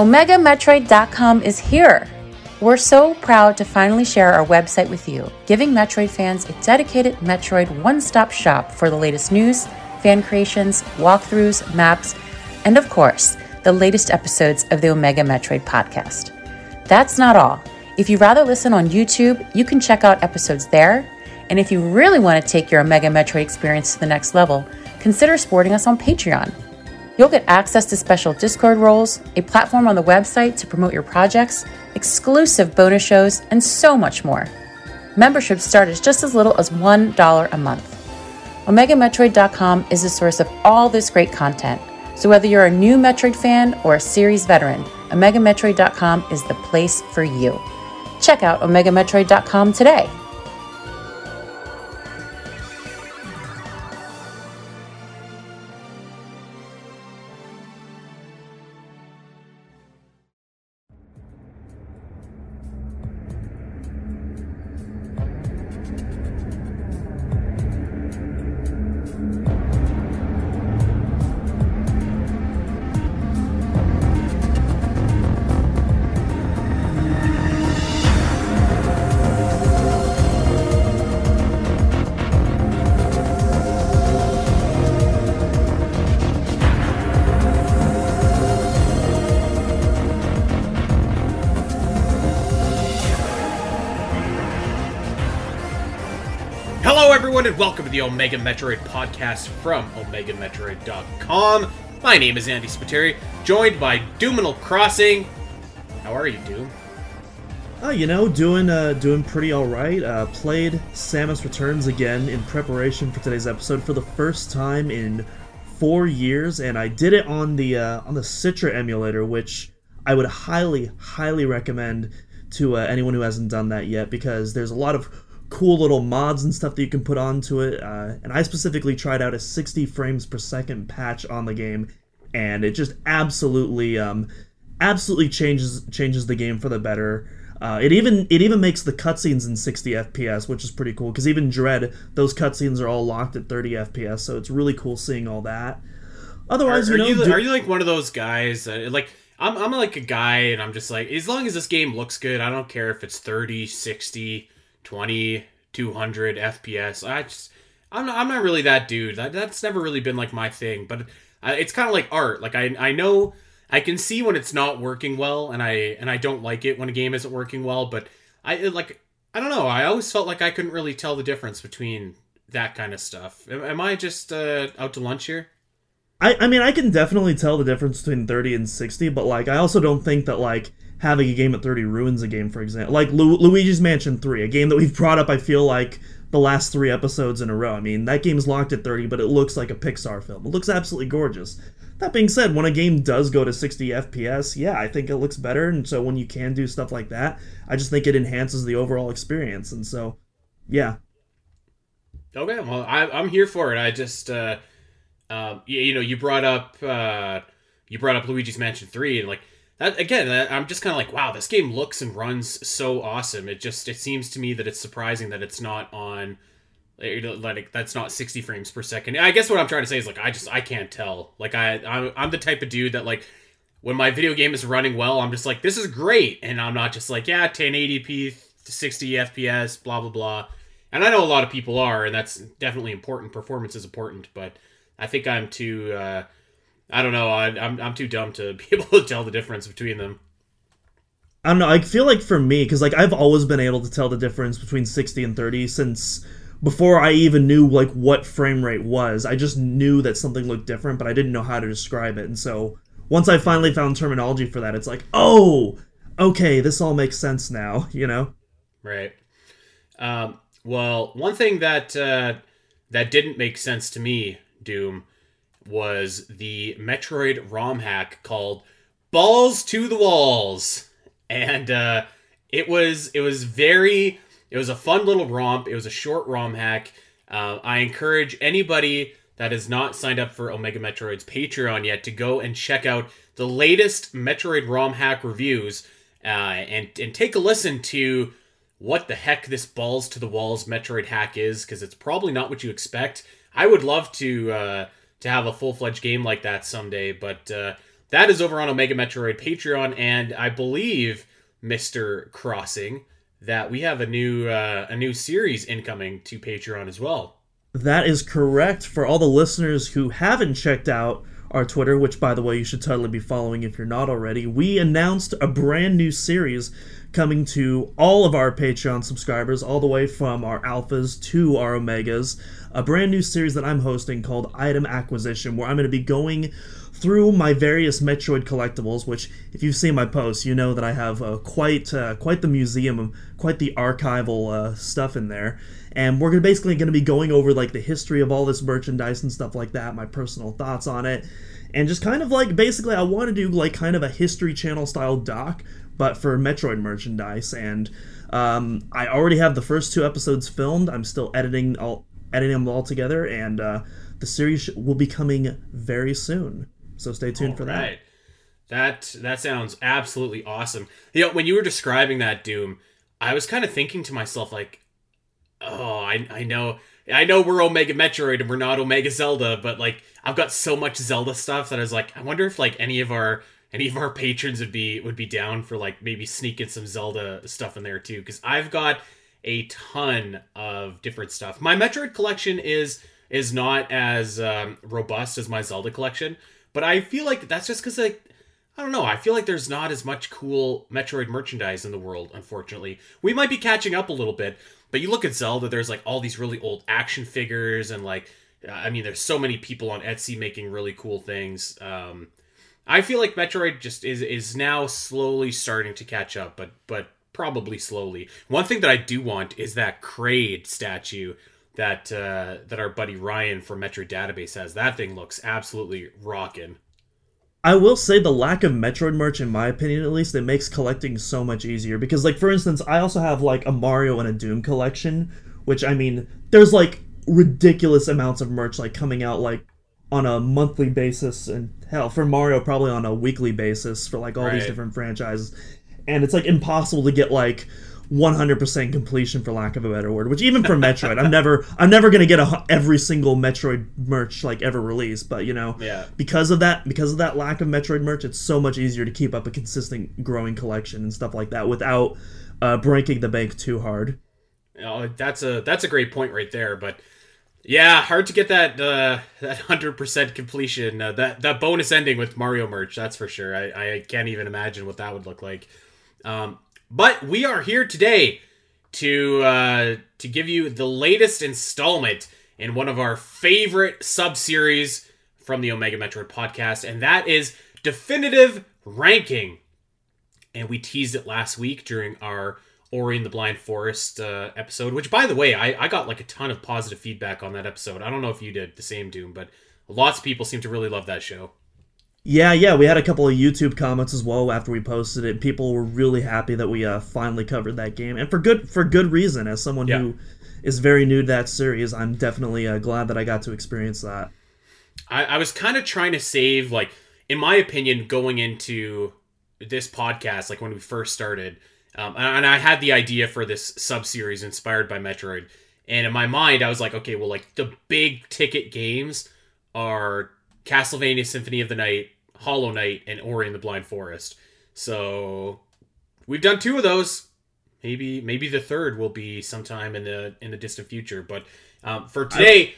OmegaMetroid.com is here. We're so proud to finally share our website with you, giving Metroid fans a dedicated Metroid one stop shop for the latest news, fan creations, walkthroughs, maps, and of course, the latest episodes of the Omega Metroid podcast. That's not all. If you rather listen on YouTube, you can check out episodes there. And if you really want to take your Omega Metroid experience to the next level, consider supporting us on Patreon. You'll get access to special Discord roles, a platform on the website to promote your projects, exclusive bonus shows, and so much more. Memberships start at just as little as $1 a month. OmegaMetroid.com is the source of all this great content, so whether you're a new Metroid fan or a series veteran, OmegaMetroid.com is the place for you. Check out OmegaMetroid.com today. Everyone, and welcome to the Omega Metroid podcast from OmegaMetroid.com. My name is Andy Spiteri, joined by Doominal Crossing. How are you, Doom? Oh, you know, doing uh, doing pretty all right. Uh, played Samus Returns again in preparation for today's episode for the first time in four years, and I did it on the uh, on the Citra emulator, which I would highly, highly recommend to uh, anyone who hasn't done that yet, because there's a lot of cool little mods and stuff that you can put onto it. Uh, and I specifically tried out a 60 frames per second patch on the game, and it just absolutely, um, absolutely changes changes the game for the better. Uh, it even it even makes the cutscenes in 60 FPS, which is pretty cool. Because even Dread, those cutscenes are all locked at 30 FPS, so it's really cool seeing all that. Otherwise, are, you know, you, do- are you like one of those guys that, like, I'm, I'm like a guy, and I'm just like, as long as this game looks good, I don't care if it's 30, 60, 20, 200 FPS. I just, I'm not, I'm not really that dude. That, that's never really been like my thing, but uh, it's kind of like art. Like, I, I know I can see when it's not working well, and I and I don't like it when a game isn't working well. But I like I don't know. I always felt like I couldn't really tell the difference between that kind of stuff. Am, am I just uh, out to lunch here? I, I mean, I can definitely tell the difference between 30 and 60, but like, I also don't think that like having a game at 30 ruins a game. For example, like Lu- Luigi's Mansion 3, a game that we've brought up. I feel like the last three episodes in a row. I mean, that game's locked at 30, but it looks like a Pixar film. It looks absolutely gorgeous. That being said, when a game does go to 60 FPS, yeah, I think it looks better. And so when you can do stuff like that, I just think it enhances the overall experience. And so, yeah. Okay, well, I, I'm here for it. I just, uh, um, you, you know, you brought up, uh, you brought up Luigi's Mansion Three, and like that again. I'm just kind of like, wow, this game looks and runs so awesome. It just, it seems to me that it's surprising that it's not on, like that's not 60 frames per second. I guess what I'm trying to say is like, I just, I can't tell. Like, I, I'm, I'm the type of dude that like. When my video game is running well, I'm just like, this is great. And I'm not just like, yeah, 1080p, 60 FPS, blah, blah, blah. And I know a lot of people are, and that's definitely important. Performance is important, but I think I'm too. Uh, I don't know. I, I'm I'm too dumb to be able to tell the difference between them. I don't know. I feel like for me, because like I've always been able to tell the difference between 60 and 30 since before I even knew like what frame rate was. I just knew that something looked different, but I didn't know how to describe it. And so once I finally found terminology for that, it's like, oh, okay, this all makes sense now. You know? Right. Um, well, one thing that uh, that didn't make sense to me, Doom, was the Metroid ROM hack called "Balls to the Walls," and uh, it was it was very it was a fun little romp. It was a short ROM hack. Uh, I encourage anybody that has not signed up for Omega Metroid's Patreon yet to go and check out the latest Metroid ROM hack reviews uh, and and take a listen to what the heck this balls to the walls Metroid hack is because it's probably not what you expect. I would love to uh, to have a full fledged game like that someday, but uh, that is over on Omega Metroid Patreon, and I believe Mister Crossing that we have a new uh, a new series incoming to Patreon as well. That is correct. For all the listeners who haven't checked out our Twitter, which by the way you should totally be following if you're not already, we announced a brand new series coming to all of our Patreon subscribers, all the way from our alphas to our omegas. A brand new series that I'm hosting called Item Acquisition, where I'm going to be going through my various Metroid collectibles, which, if you've seen my posts, you know that I have uh, quite uh, quite the museum, quite the archival uh, stuff in there. And we're basically going to be going over like the history of all this merchandise and stuff like that, my personal thoughts on it, and just kind of like basically I want to do like kind of a History Channel style doc, but for Metroid merchandise. And um, I already have the first two episodes filmed. I'm still editing all editing them all together, and uh, the series will be coming very soon. So stay tuned all for right. that. That that sounds absolutely awesome. You know, when you were describing that Doom, I was kind of thinking to myself like, oh, I I know I know we're Omega Metroid and we're not Omega Zelda, but like I've got so much Zelda stuff that I was like, I wonder if like any of our any of our patrons would be would be down for like maybe sneaking some Zelda stuff in there too because I've got a ton of different stuff. My Metroid collection is is not as um, robust as my Zelda collection, but I feel like that's just because like I don't know. I feel like there's not as much cool Metroid merchandise in the world. Unfortunately, we might be catching up a little bit, but you look at Zelda. There's like all these really old action figures and like I mean, there's so many people on Etsy making really cool things. Um, I feel like Metroid just is is now slowly starting to catch up, but but probably slowly. One thing that I do want is that Kraid statue that uh, that our buddy Ryan from Metroid Database has. That thing looks absolutely rocking. I will say the lack of Metroid merch, in my opinion at least, it makes collecting so much easier. Because, like, for instance, I also have like a Mario and a Doom collection, which I mean, there's like ridiculous amounts of merch like coming out like on a monthly basis and hell for Mario probably on a weekly basis for like all right. these different franchises and it's like impossible to get like 100% completion for lack of a better word which even for Metroid I'm never I'm never going to get a, every single Metroid merch like ever released but you know yeah. because of that because of that lack of Metroid merch it's so much easier to keep up a consistent growing collection and stuff like that without uh, breaking the bank too hard oh, that's a that's a great point right there but yeah, hard to get that uh, that hundred percent completion. Uh, that that bonus ending with Mario merch. That's for sure. I, I can't even imagine what that would look like. Um, but we are here today to uh, to give you the latest installment in one of our favorite sub series from the Omega Metroid podcast, and that is definitive ranking. And we teased it last week during our Ori and the Blind Forest uh, episode, which, by the way, I, I got like a ton of positive feedback on that episode. I don't know if you did the same, Doom, but lots of people seem to really love that show. Yeah, yeah, we had a couple of YouTube comments as well after we posted it. People were really happy that we uh, finally covered that game, and for good for good reason. As someone yeah. who is very new to that series, I'm definitely uh, glad that I got to experience that. I, I was kind of trying to save, like, in my opinion, going into this podcast, like when we first started, um, and I had the idea for this sub series inspired by Metroid. And in my mind, I was like, okay, well, like the big ticket games are Castlevania Symphony of the Night, Hollow Knight, and Ori and the Blind Forest. So we've done two of those. Maybe maybe the third will be sometime in the in the distant future. But um, for today,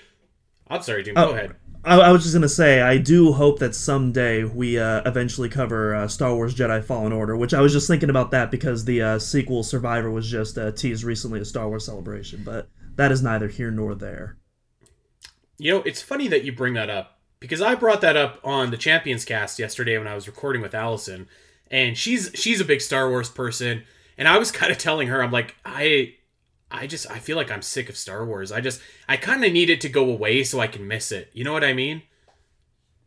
I, am sorry, Doom. Oh, go ahead. I, I, was just gonna say, I do hope that someday we uh, eventually cover uh, Star Wars Jedi Fallen Order. Which I was just thinking about that because the uh, sequel Survivor was just uh, teased recently at Star Wars Celebration, but that is neither here nor there. You know, it's funny that you bring that up because I brought that up on the Champions Cast yesterday when I was recording with Allison, and she's she's a big Star Wars person, and I was kind of telling her, I'm like, I I just I feel like I'm sick of Star Wars. I just I kind of need it to go away so I can miss it. You know what I mean?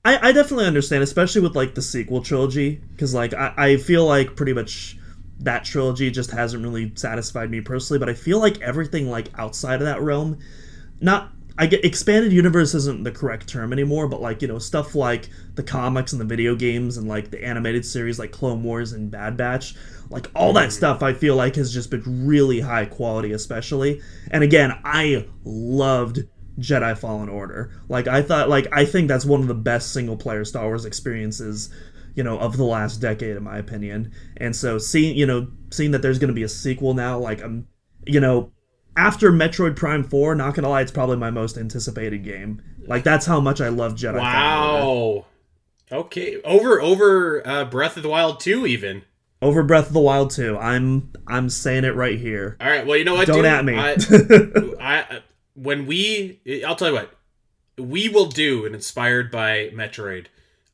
I, I definitely understand, especially with like the sequel trilogy, because like I, I feel like pretty much that trilogy just hasn't really satisfied me personally. But I feel like everything like outside of that realm, not I get expanded universe isn't the correct term anymore, but like you know stuff like the comics and the video games and like the animated series like Clone Wars and Bad Batch, like all that mm. stuff I feel like has just been really high quality, especially. And again, I loved Jedi Fallen Order. Like I thought, like I think that's one of the best single player Star Wars experiences you know, of the last decade, in my opinion. And so seeing, you know, seeing that there's going to be a sequel now, like I'm, you know, after Metroid Prime Four, not gonna lie, it's probably my most anticipated game. Like that's how much I love Jedi. Wow. Okay, over over uh, Breath of the Wild two even. Over Breath of the Wild 2. I'm I'm saying it right here. All right. Well, you know what? Don't dude? at me. I, I when we, I'll tell you what, we will do an inspired by Metroid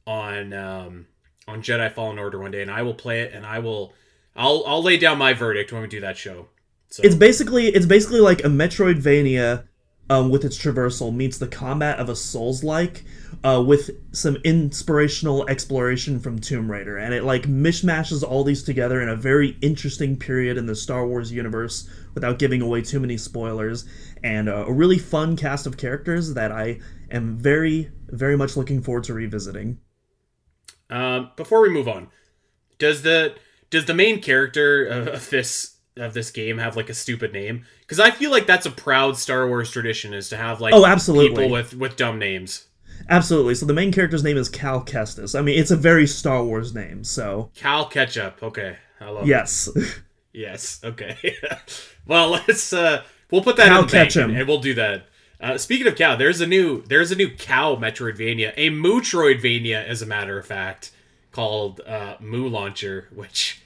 on um on Jedi Fallen Order one day, and I will play it, and I will, I'll I'll lay down my verdict when we do that show. So. It's basically it's basically like a Metroidvania um, with its traversal meets the combat of a Souls-like uh, with some inspirational exploration from Tomb Raider, and it like mishmashes all these together in a very interesting period in the Star Wars universe without giving away too many spoilers, and uh, a really fun cast of characters that I am very very much looking forward to revisiting. Um, before we move on, does the does the main character of this of this game have like a stupid name? Because I feel like that's a proud Star Wars tradition is to have like Oh, absolutely. people with with dumb names. Absolutely. So the main character's name is Cal Kestis. I mean, it's a very Star Wars name. So Cal Ketchup. Okay, I love it. yes. Yes. Okay. well, let's uh we'll put that Cow in the bank and we'll do that. Uh, speaking of cow, there's a new there's a new cow Metroidvania, a Mootroidvania, as a matter of fact, called uh, Moo Lander, which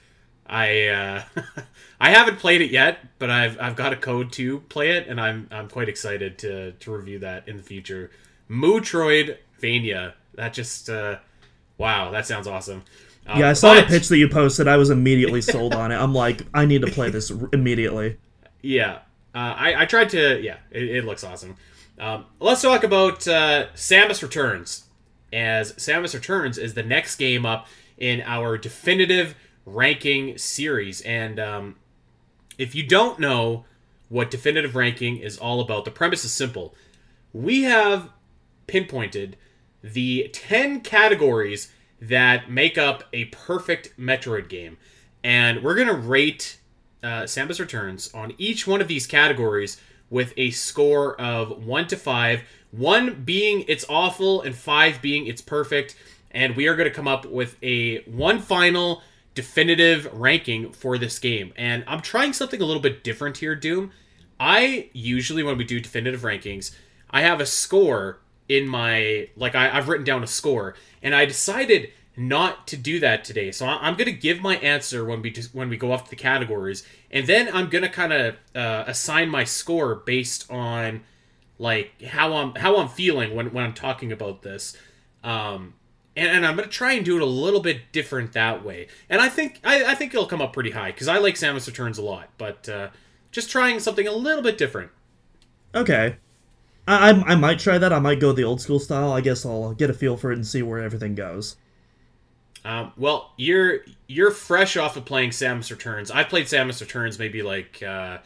I uh, I haven't played it yet, but I've I've got a code to play it, and I'm I'm quite excited to to review that in the future. Mootroidvania. That just uh, wow, that sounds awesome. Uh, Yeah, I saw the pitch that you posted. I was immediately sold on it. I'm like, I need to play this immediately. Yeah, uh, I, I tried to. Yeah, it, it looks awesome. Um, let's talk about uh, Samus Returns, as Samus Returns is the next game up in our definitive ranking series. And um, if you don't know what definitive ranking is all about, the premise is simple. We have pinpointed the 10 categories that make up a perfect Metroid game. And we're going to rate uh, Samus Returns on each one of these categories with a score of 1 to 5. 1 being it's awful, and 5 being it's perfect. And we are going to come up with a one final definitive ranking for this game. And I'm trying something a little bit different here, Doom. I usually, when we do definitive rankings, I have a score in my like I, I've written down a score, and I decided not to do that today. So I, I'm gonna give my answer when we just, when we go off to the categories, and then I'm gonna kind of uh, assign my score based on like how I'm how I'm feeling when when I'm talking about this. Um, and, and I'm gonna try and do it a little bit different that way. And I think I, I think it'll come up pretty high because I like Samus Returns a lot, but uh, just trying something a little bit different. Okay. I, I, I might try that. I might go the old school style. I guess I'll get a feel for it and see where everything goes. Um, well, you're you're fresh off of playing Samus Returns. I played Samus Returns maybe like uh,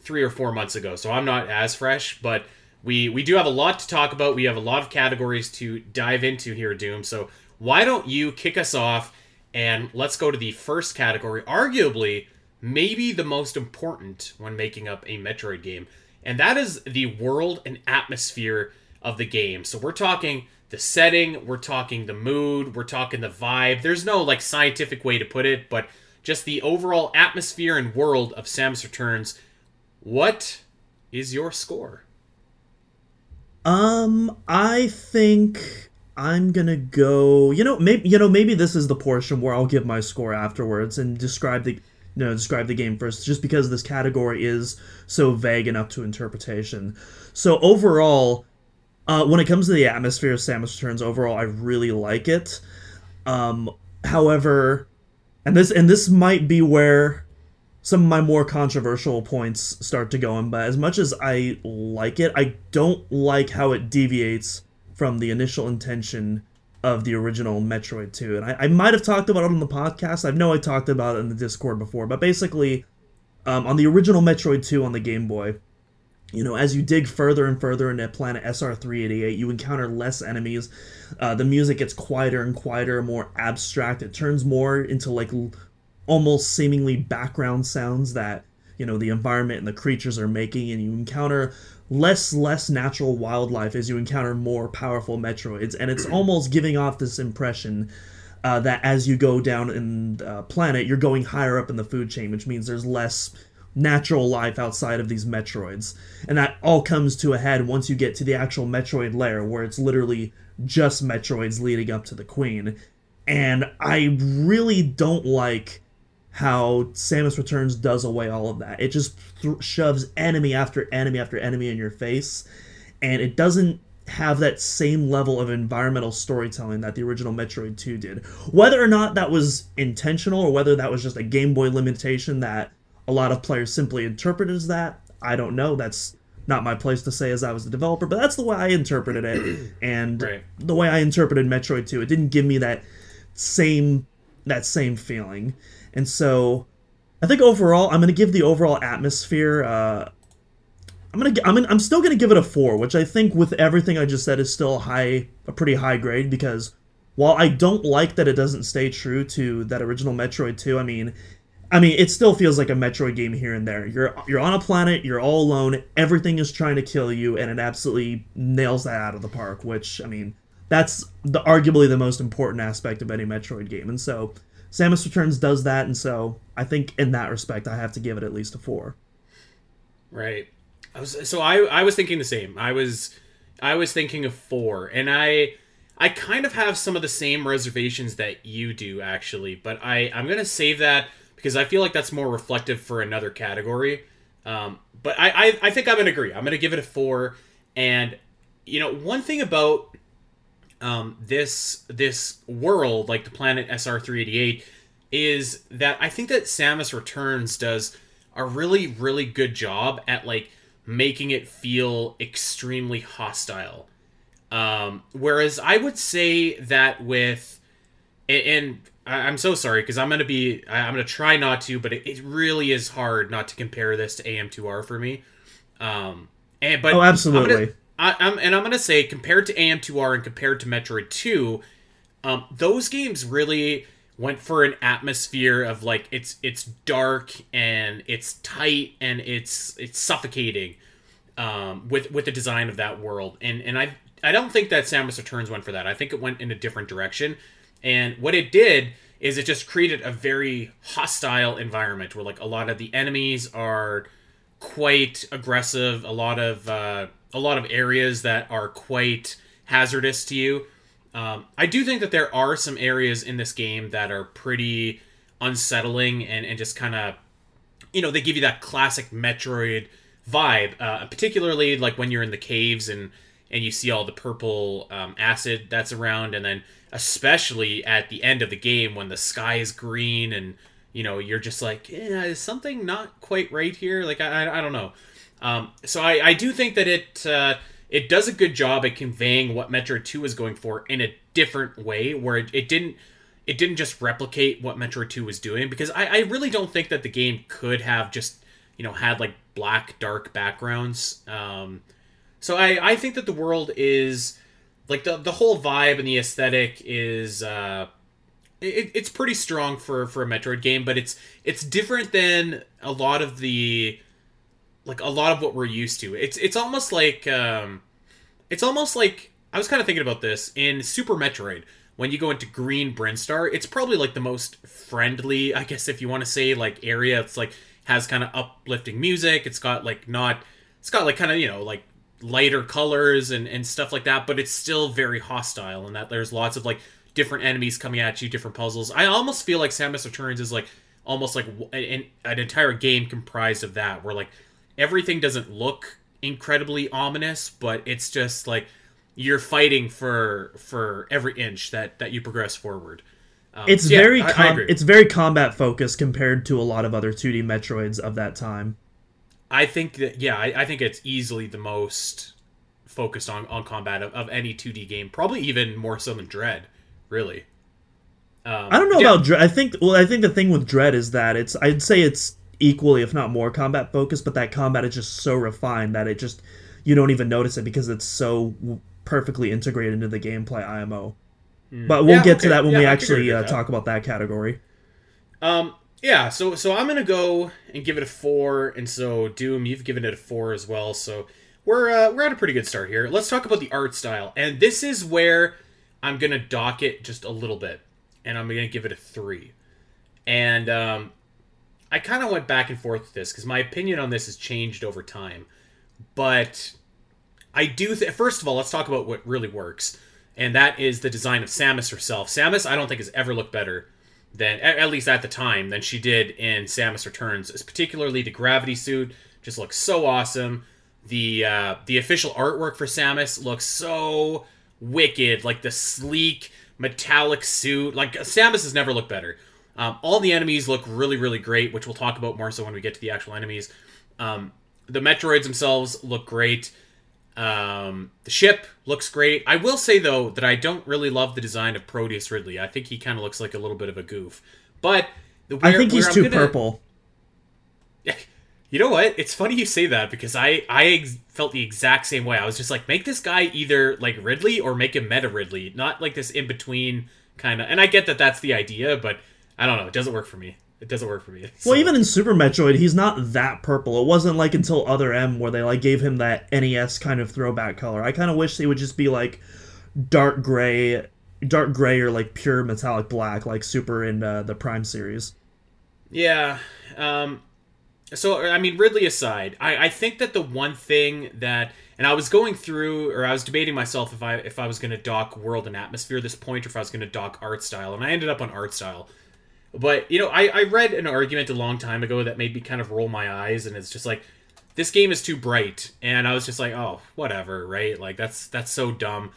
three or four months ago, so I'm not as fresh. But we we do have a lot to talk about. We have a lot of categories to dive into here, Doom. So why don't you kick us off and let's go to the first category, arguably maybe the most important when making up a Metroid game, and that is the world and atmosphere of the game. So we're talking the setting, we're talking the mood, we're talking the vibe. There's no like scientific way to put it, but just the overall atmosphere and world of Samus Returns. What is your score? Um, I think I'm gonna go. You know, maybe you know maybe this is the portion where I'll give my score afterwards and describe the you know describe the game first, just because this category is so vague and up to interpretation. So overall, uh, when it comes to the atmosphere of Samus Returns, overall I really like it. Um, however, and this and this might be where some of my more controversial points start to go in, but as much as I like it, I don't like how it deviates from the initial intention of the original Metroid 2. And I, I might have talked about it on the podcast. I know I talked about it in the Discord before, but basically, um, on the original Metroid 2 on the Game Boy, you know, as you dig further and further into planet SR388, you encounter less enemies. Uh, the music gets quieter and quieter, more abstract. It turns more into like almost seemingly background sounds that you know the environment and the creatures are making, and you encounter less less natural wildlife as you encounter more powerful Metroids, and it's almost giving off this impression uh, that as you go down in uh, planet, you're going higher up in the food chain, which means there's less natural life outside of these Metroids. And that all comes to a head once you get to the actual Metroid lair, where it's literally just Metroids leading up to the Queen. And I really don't like how Samus Returns does away all of that. It just th- shoves enemy after enemy after enemy in your face, and it doesn't have that same level of environmental storytelling that the original Metroid 2 did. Whether or not that was intentional or whether that was just a Game Boy limitation that a lot of players simply interpreted as that, I don't know. That's not my place to say as I was the developer, but that's the way I interpreted it. and Right. the way I interpreted Metroid 2, it didn't give me that same that same feeling. And so I think overall I'm going to give the overall atmosphere uh I'm gonna. I'm. Gonna, I'm still gonna give it a four, which I think, with everything I just said, is still a high, a pretty high grade. Because while I don't like that it doesn't stay true to that original Metroid 2, I mean, I mean, it still feels like a Metroid game here and there. You're you're on a planet, you're all alone, everything is trying to kill you, and it absolutely nails that out of the park. Which I mean, that's the arguably the most important aspect of any Metroid game, and so Samus Returns does that, and so I think in that respect, I have to give it at least a four. Right. So I I was thinking the same. I was I was thinking of four, and I I kind of have some of the same reservations that you do actually, but I I'm gonna save that because I feel like that's more reflective for another category. Um, but I, I I think I'm gonna agree. I'm gonna give it a four, and you know one thing about um, this this world like the planet SR388 is that I think that Samus Returns does a really really good job at like making it feel extremely hostile. Um, whereas I would say that with and, and I'm so sorry because I'm gonna be I'm gonna try not to, but it, it really is hard not to compare this to AM2R for me. Um, and but Oh, absolutely. I, I'm and I'm gonna say compared to AM2R and compared to Metroid 2, um, those games really went for an atmosphere of like it's it's dark and it's tight and it's it's suffocating um, with with the design of that world and and I I don't think that Samus Returns went for that. I think it went in a different direction. And what it did is it just created a very hostile environment where like a lot of the enemies are quite aggressive, a lot of uh, a lot of areas that are quite hazardous to you. Um, I do think that there are some areas in this game that are pretty unsettling and, and just kind of, you know, they give you that classic Metroid vibe, uh, particularly like when you're in the caves and and you see all the purple um, acid that's around, and then especially at the end of the game when the sky is green and you know you're just like, yeah, is something not quite right here? Like I, I, I don't know. Um, so I, I do think that it uh, it does a good job at conveying what Metroid Two is going for in a different way, where it, it didn't it didn't just replicate what Metroid Two was doing because I, I really don't think that the game could have just you know had like black dark backgrounds. Um, so I, I think that the world is like the the whole vibe and the aesthetic is uh it, it's pretty strong for for a Metroid game, but it's it's different than a lot of the like a lot of what we're used to. It's it's almost like um it's almost like I was kind of thinking about this in Super Metroid when you go into Green Brinstar. It's probably like the most friendly, I guess if you want to say like area. It's like has kind of uplifting music. It's got like not it's got like kind of, you know, like lighter colors and and stuff like that, but it's still very hostile and that there's lots of like different enemies coming at you, different puzzles. I almost feel like Samus Returns is like almost like an, an entire game comprised of that where like everything doesn't look incredibly ominous, but it's just like you're fighting for for every inch that that you progress forward. Um, It's so yeah, very I- I com- it's very combat focused compared to a lot of other 2D Metroids of that time. I think that yeah, I, I think it's easily the most focused on on combat of, of any 2D game, probably even more so than Dread, really. Um, I don't know yeah, about Dread. I think well, I think the thing with Dread is that it's I'd say it's equally, if not more, combat focused, but that combat is just so refined that it just you don't even notice it because it's so perfectly integrated into the gameplay IMO. But we'll. Yeah, get okay. to that when Yeah, we I actually uh, talk about that category. Um, yeah, so so I'm gonna go and give it a four, and so Doom, you've given it a four as well. So we're uh, we're at a pretty good start here. Let's talk about the art style, and this is where I'm gonna dock it just a little bit. and I'm gonna give it a three. And um, I kind of went back and forth with this because my opinion on this has changed over time. But I do. Th- First of all, let's talk about what really works, and that is the design of Samus herself. Samus, I don't think has ever looked better than, at least at the time, than she did in Samus Returns. Particularly the gravity suit just looks so awesome. The uh, the official artwork for Samus looks so wicked, like the sleek metallic suit. Like Samus has never looked better. Um, all the enemies look really, really great, which we'll talk about more so when we get to the actual enemies. Um, the Metroids themselves look great. Um, the ship looks great. I will say though that I don't really love the design of Proteus Ridley. I think he kind of looks like a little bit of a goof. But where, I think he's too gonna... purple. You know what? It's funny you say that because I I ex- felt the exact same way. I was just like, make this guy either like Ridley or make him Meta Ridley, not like this in between kind of. And I get that that's the idea, but I don't know. It doesn't work for me. It doesn't work for me. So. Well, even in Super Metroid, he's not that purple. It wasn't like until Other M where they like gave him that NES kind of throwback color. I kind of wish they would just be like dark gray, dark gray or like pure metallic black, like Super in uh, the Prime series. Yeah. Um, so I mean, Ridley aside, I, I think that the one thing that and I was going through or I was debating myself if I if I was going to dock world and atmosphere this point or if I was going to dock art style, and I ended up on art style. But you know, I, I read an argument a long time ago that made me kind of roll my eyes, and it's just like this game is too bright, and I was just like, oh, whatever, right? Like that's that's so dumb.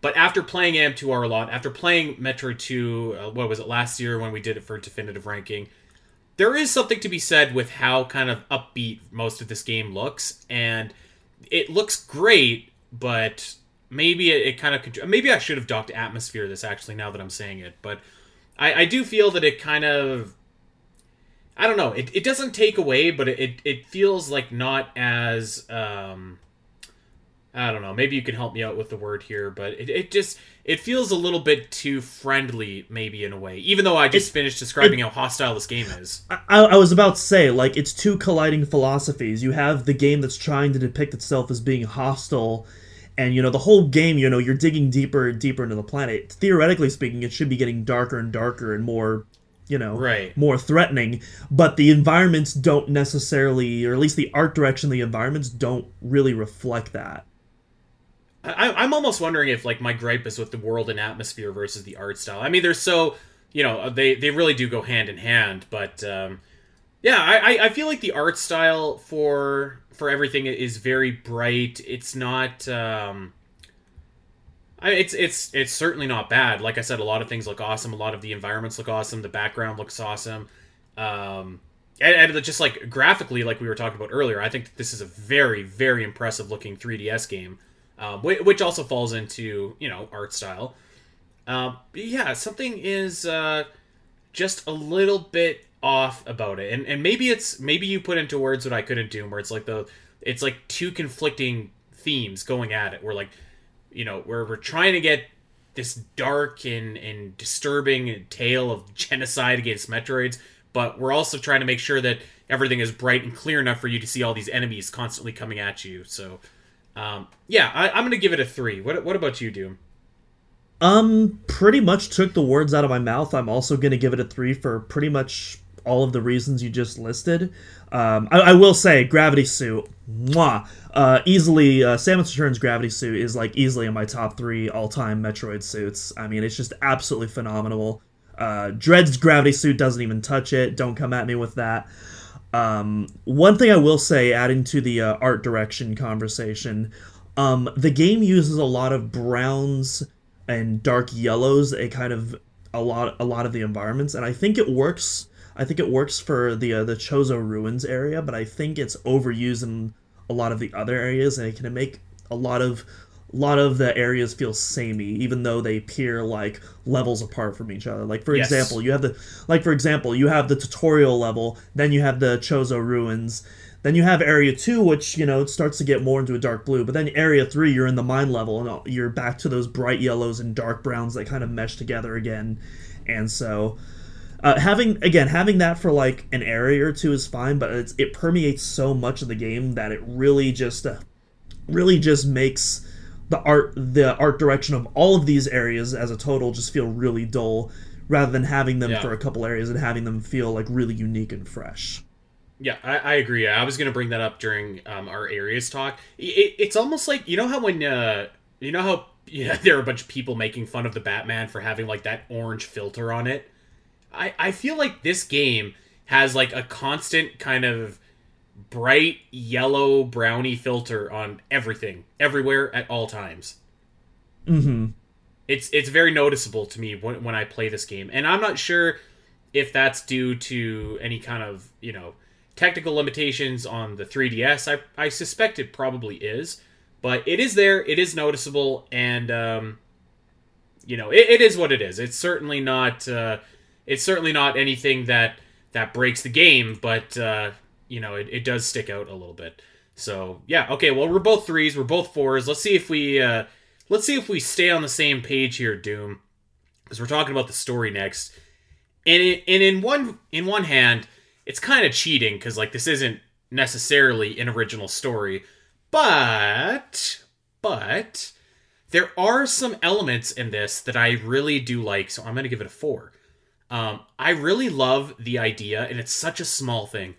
But after playing AM2R a lot, after playing Metroid 2, uh, what was it last year when we did it for definitive ranking, there is something to be said with how kind of upbeat most of this game looks, and it looks great, but maybe it, it kind of maybe I should have docked atmosphere this actually now that I'm saying it, but I, I do feel that it kind of I don't know it, it doesn't take away, but it, it, it feels like not as um, I don't know. Maybe you can help me out with the word here, but it, it just it feels a little bit too friendly, maybe in a way. Even though I just finished describing it, how hostile this game is. I, I, was about to say, like, it's two colliding philosophies. You have the game that's trying to depict itself as being hostile, and you know the whole game. You know, you're digging deeper and deeper into the planet. Theoretically speaking, it should be getting darker and darker and more you know right. more threatening but the environments don't necessarily or at least the art direction of the environments don't really reflect that I, am almost wondering if like my gripe is with the world and atmosphere versus the art style. I mean, they're so you know they they really do go hand in hand, but um, yeah, I I feel like the art style for for everything is very bright. It's not. Um, I, it's it's it's certainly not bad. Like I said, a lot of things look awesome. A lot of the environments look awesome. The background looks awesome. Um, and, and just like graphically, like we were talking about earlier, I think this is a very very impressive looking 3DS game um, which also falls into you know art style. Um, yeah, something is uh, just a little bit off about it, and and maybe it's maybe you put into words what I couldn't do, where it's like the it's like two conflicting themes going at it. We're like, you know, where we're trying to get this dark and and disturbing tale of genocide against Metroids, but we're also trying to make sure that everything is bright and clear enough for you to see all these enemies constantly coming at you. So um, yeah, I, am gonna give it a three. What What about you, Doom? Um, pretty much took the words out of my mouth. I'm also gonna give it a three for pretty much all of the reasons you just listed. Um, I, I will say, Gravity Suit, mwah, uh, easily, uh, Samus Returns Gravity Suit is like easily in my top three all-time Metroid suits. I mean, it's just absolutely phenomenal. Uh, Dread's Gravity Suit doesn't even touch it. Don't come at me with that. Um, one thing I will say, adding to the uh, art direction conversation, um, the game uses a lot of browns and dark yellows. It kind of a lot a lot of the environments, and I think it works. I think it works for the uh, the Chozo Ruins area, but I think it's overused in a lot of the other areas, and it can make a lot of a lot of the areas feel samey, even though they appear like levels apart from each other. Like for yes. example, you have the like for example, you have the tutorial level, then you have the Chozo ruins, then you have area two, which you know it starts to get more into a dark blue. But then area three, you're in the mine level, and you're back to those bright yellows and dark browns that kind of mesh together again. And so, uh, having again having that for like an area or two is fine, but it permeates so much of the game that it really just uh, really just makes the art the art direction of all of these areas as a total just feel really dull rather than having them Yeah. for a couple areas and having them feel like really unique and fresh. Yeah, I, I agree. I was going to bring that up during um, our areas talk. It, it's almost like you know how when uh, you know how yeah, there are a bunch of people making fun of the Batman for having like that orange filter on it. I I feel like this game has like a constant kind of bright yellow browny filter on everything, everywhere at all times. Mm-hmm. It's it's very noticeable to me when when I play this game, and I'm not sure if that's due to any kind of you know technical limitations on the 3ds i, I suspect it probably is but it is there it is noticeable and um, you know it, it is what it is it's certainly not uh, it's certainly not anything that that breaks the game but uh, you know it, it does stick out a little bit. So yeah okay well we're both threes we're both fours. Let's see if we uh, let's see if we stay on the same page here doom because we're talking about the story next. And in, and in one in one hand it's kind of cheating because like this isn't necessarily an original story but but there are some elements in this that i really do like so i'm gonna give it a four um, i really love the idea and it's such a small thing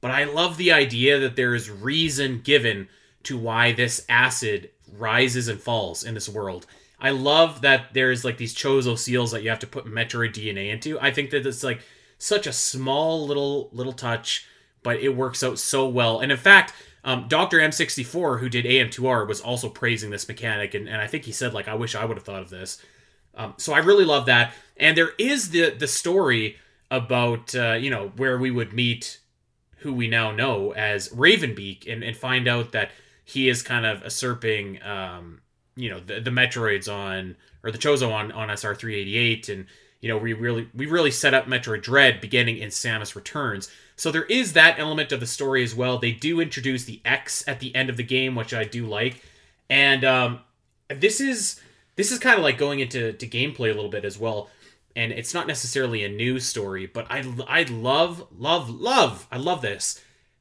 but i love the idea that there is reason given to why this acid rises and falls in this world I love that there's like these Chozo seals that you have to put Metroid DNA into. I think that it's like such a small little little touch, but it works out so well. And in fact, um, Dr. M64, who did AM2R, was also praising this mechanic, and, and I think he said like, "I wish I would have thought of this." Um, so I really love that. And there is the the story about uh, you know where we would meet who we now know as Raven Beak, and, and find out that he is kind of usurping. Um, you know the, the Metroids on or the Chozo on on SR three eighty eight, and you know we really we really set up Metroid Dread beginning in Samus Returns. So there is that element of the story as well. They do introduce the X at the end of the game, which I do like, and um, this is this is kind of like going into to gameplay a little bit as well. And it's not necessarily a new story, but I I love love love I love this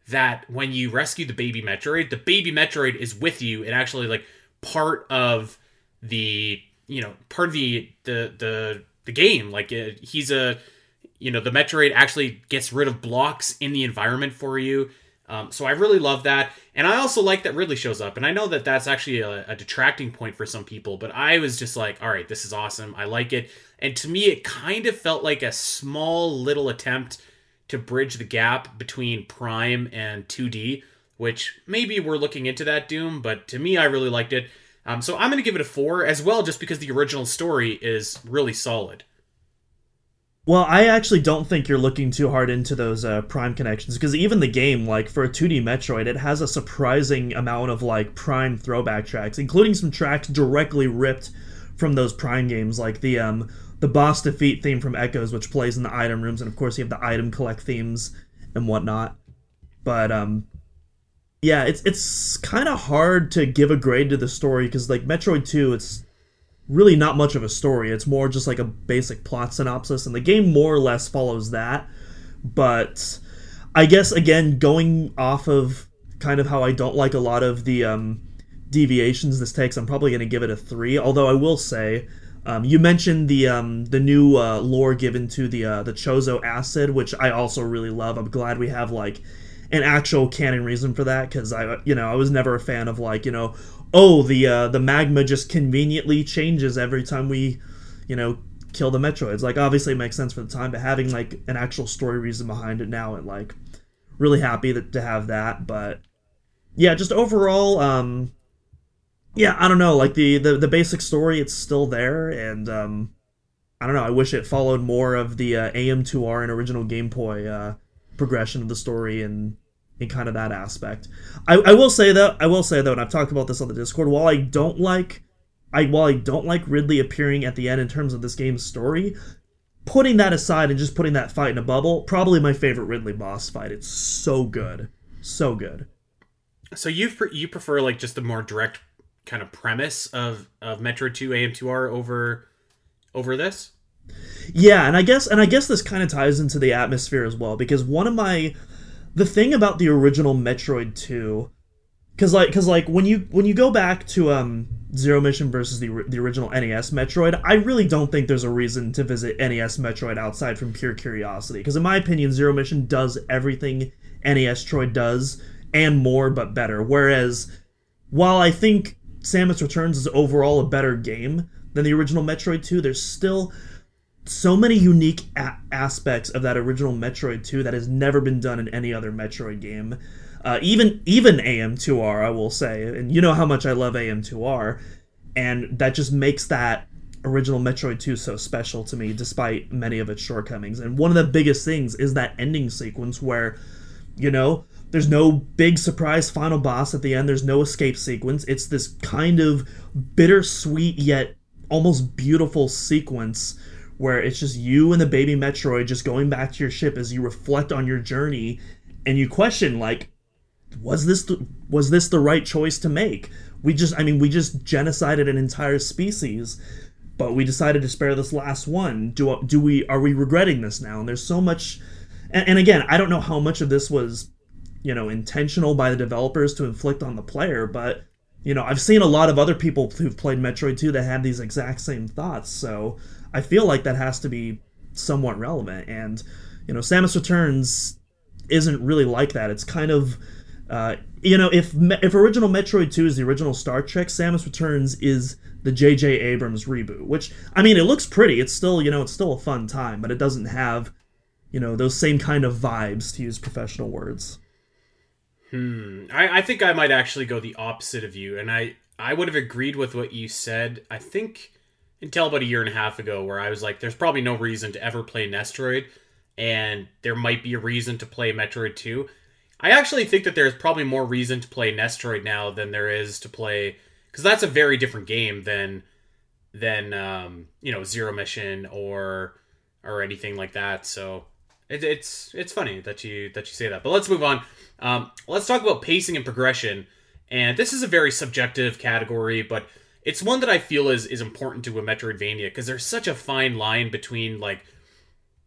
that when you rescue the baby Metroid, the baby Metroid is with you and actually like part of the you know part of the the the the game like uh, he's a you know the metroid actually gets rid of blocks in the environment for you um, so i really love that and i also like that ridley shows up and i know that that's actually a, a detracting point for some people but i was just like all right this is awesome i like it and to me it kind of felt like a small little attempt to bridge the gap between prime and 2d which maybe we're looking into that Doom, but to me, I really liked it. Um, so I'm going to give it a four as well, just because the original story is really solid. Well, I actually don't think you're looking too hard into those uh, Prime connections because even the game, like for a 2D Metroid, it has a surprising amount of like Prime throwback tracks, including some tracks directly ripped from those Prime games, like the um the boss defeat theme from Echoes, which plays in the item rooms, and of course you have the item collect themes and whatnot. But um, yeah, it's it's kind of hard to give a grade to the story because like Metroid Two, it's really not much of a story. It's more just like a basic plot synopsis, and the game more or less follows that. But I guess again, going off of kind of how I don't like a lot of the um, deviations this takes, I'm probably going to give it a three. Although I will say, um, you mentioned the um, the new uh, lore given to the uh, the Chozo acid, which I also really love. I'm glad we have like an actual canon reason for that because I you know I was never a fan of like you know oh the uh, the magma just conveniently changes every time we you know kill the Metroids. Like obviously it makes sense for the time, but having like an actual story reason behind it now and like really happy that, to have that. But yeah, just overall, um, yeah, I don't know. Like the the, the basic story, it's still there, and um, I don't know. I wish it followed more of the uh, AM2R and original Game Boy uh, progression of the story and in kind of that aspect. I, I will say though, I will say though, and I've talked about this on the Discord. While I don't like, I while I don't like Ridley appearing at the end in terms of this game's story, putting that aside and just putting that fight in a bubble, probably my favorite Ridley boss fight. It's so good, so good. So you you prefer like just the more direct kind of premise of of Metroid Two AM2R over over this? Yeah, and I guess and I guess this kind of ties into the atmosphere as well because one of my the thing about the original Metroid 2 cuz like cuz like when you when you go back to um Zero Mission versus the the original NES Metroid, I really don't think there's a reason to visit NES Metroid outside from pure curiosity. Because in my opinion, Zero Mission does everything NES Troid does and more, but better. Whereas, while I think Samus Returns is overall a better game than the original Metroid 2, there's still so many unique a- aspects of that original Metroid 2 that has never been done in any other Metroid game. Uh, even even AM2R, I will say, and you know how much I love AM2R, and that just makes that original Metroid 2 so special to me, despite many of its shortcomings. And one of the biggest things is that ending sequence where, you know, there's no big surprise final boss at the end. There's no escape sequence. It's this kind of bittersweet yet almost beautiful sequence where it's just you and the baby Metroid just going back to your ship as you reflect on your journey and you question like was this the, was this the right choice to make? We just I mean we just genocided an entire species, but we decided to spare this last one. Do do we are we regretting this now? And there's so much and, and again, I don't know how much of this was you know intentional by the developers to inflict on the player, but you know, I've seen a lot of other people who've played Metroid 2 that had these exact same thoughts. So, I feel like that has to be somewhat relevant. And, you know, Samus Returns isn't really like that. It's kind of uh, you know, if if original Metroid 2 is the original Star Trek, Samus Returns is the J.J. Abrams reboot. Which I mean, it looks pretty. It's still you know, it's still a fun time, but it doesn't have you know those same kind of vibes to use professional words. Hmm. I, I think I might actually go the opposite of you, and I I would have agreed with what you said. I think until about a year and a half ago, where I was like, "There's probably no reason to ever play Nestroid, and there might be a reason to play Metroid 2." I actually think that there's probably more reason to play Nestroid now than there is to play because that's a very different game than than um, you know Zero Mission or or anything like that. So it, it's it's funny that you that you say that. But let's move on. Um, let's talk about pacing and progression. And this is a very subjective category, but it's one that I feel is is important to a Metroidvania because there's such a fine line between like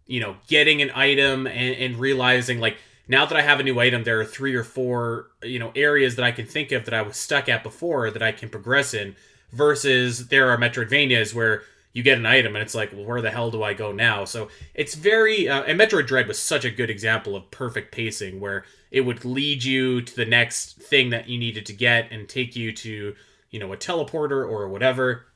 you know getting an item and, and realizing like now that I have a new item, there are three or four, you know, areas that I can think of that I was stuck at before that I can progress in. Versus there are Metroidvanias where you get an item and it's like, well, where the hell do I go now? So it's very, uh, and Metroid Dread was such a good example of perfect pacing where it would lead you to the next thing that you needed to get and take you to, you know, a teleporter or whatever.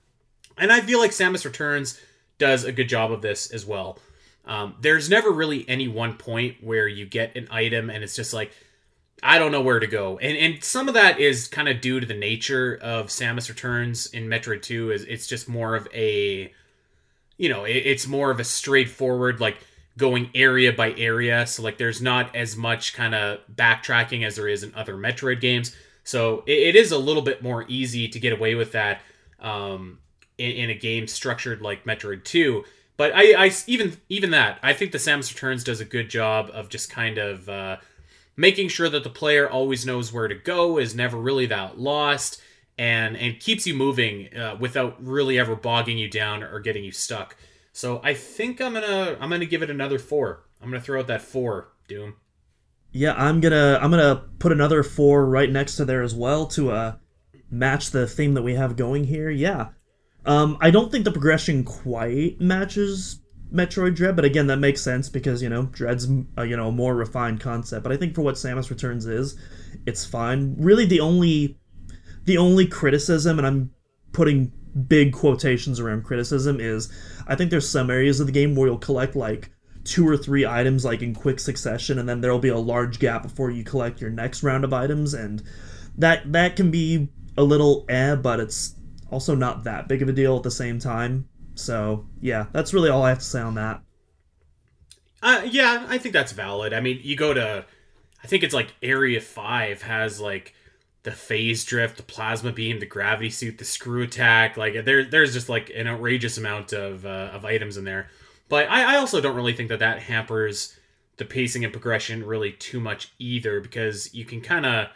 And I feel like Samus Returns does a good job of this as well. Um, there's never really any one point where you get an item and it's just like I don't know where to go, and and some of that is kind of due to the nature of Samus Returns in Metroid Two. Is it's just more of a, you know, it, it's more of a straightforward like going area by area. So like there's not as much kind of backtracking as there is in other Metroid games. So it, it is a little bit more easy to get away with that um, in, in a game structured like Metroid Two but I, I even even that I think the Samus Returns does a good job of just kind of uh, making sure that the player always knows where to go, is never really that lost, and and keeps you moving uh, without really ever bogging you down or getting you stuck. So I think I'm gonna I'm gonna give it another four. I'm gonna throw out that four, Doom. Yeah, I'm gonna I'm gonna put another four right next to there as well to uh match the theme that we have going here. Yeah, um, I don't think the progression quite matches Metroid Dread, but again, that makes sense because you know Dread's uh, you know a more refined concept. But I think for what Samus Returns is, it's fine. Really, the only the only criticism, and I'm putting big quotations around criticism, is I think there's some areas of the game where you'll collect like two or three items like in quick succession, and then there'll be a large gap before you collect your next round of items, and that that can be a little eh, but it's also not that big of a deal at the same time. So yeah, that's really all I have to say on that. Uh, yeah, I think that's valid. I mean, you go to, I think it's like Area Five has like the phase drift, the plasma beam, the gravity suit, the screw attack. Like there, there's just like an outrageous amount of uh, of items in there. But I, I also don't really think that that hampers the pacing and progression really too much either, because you can kind of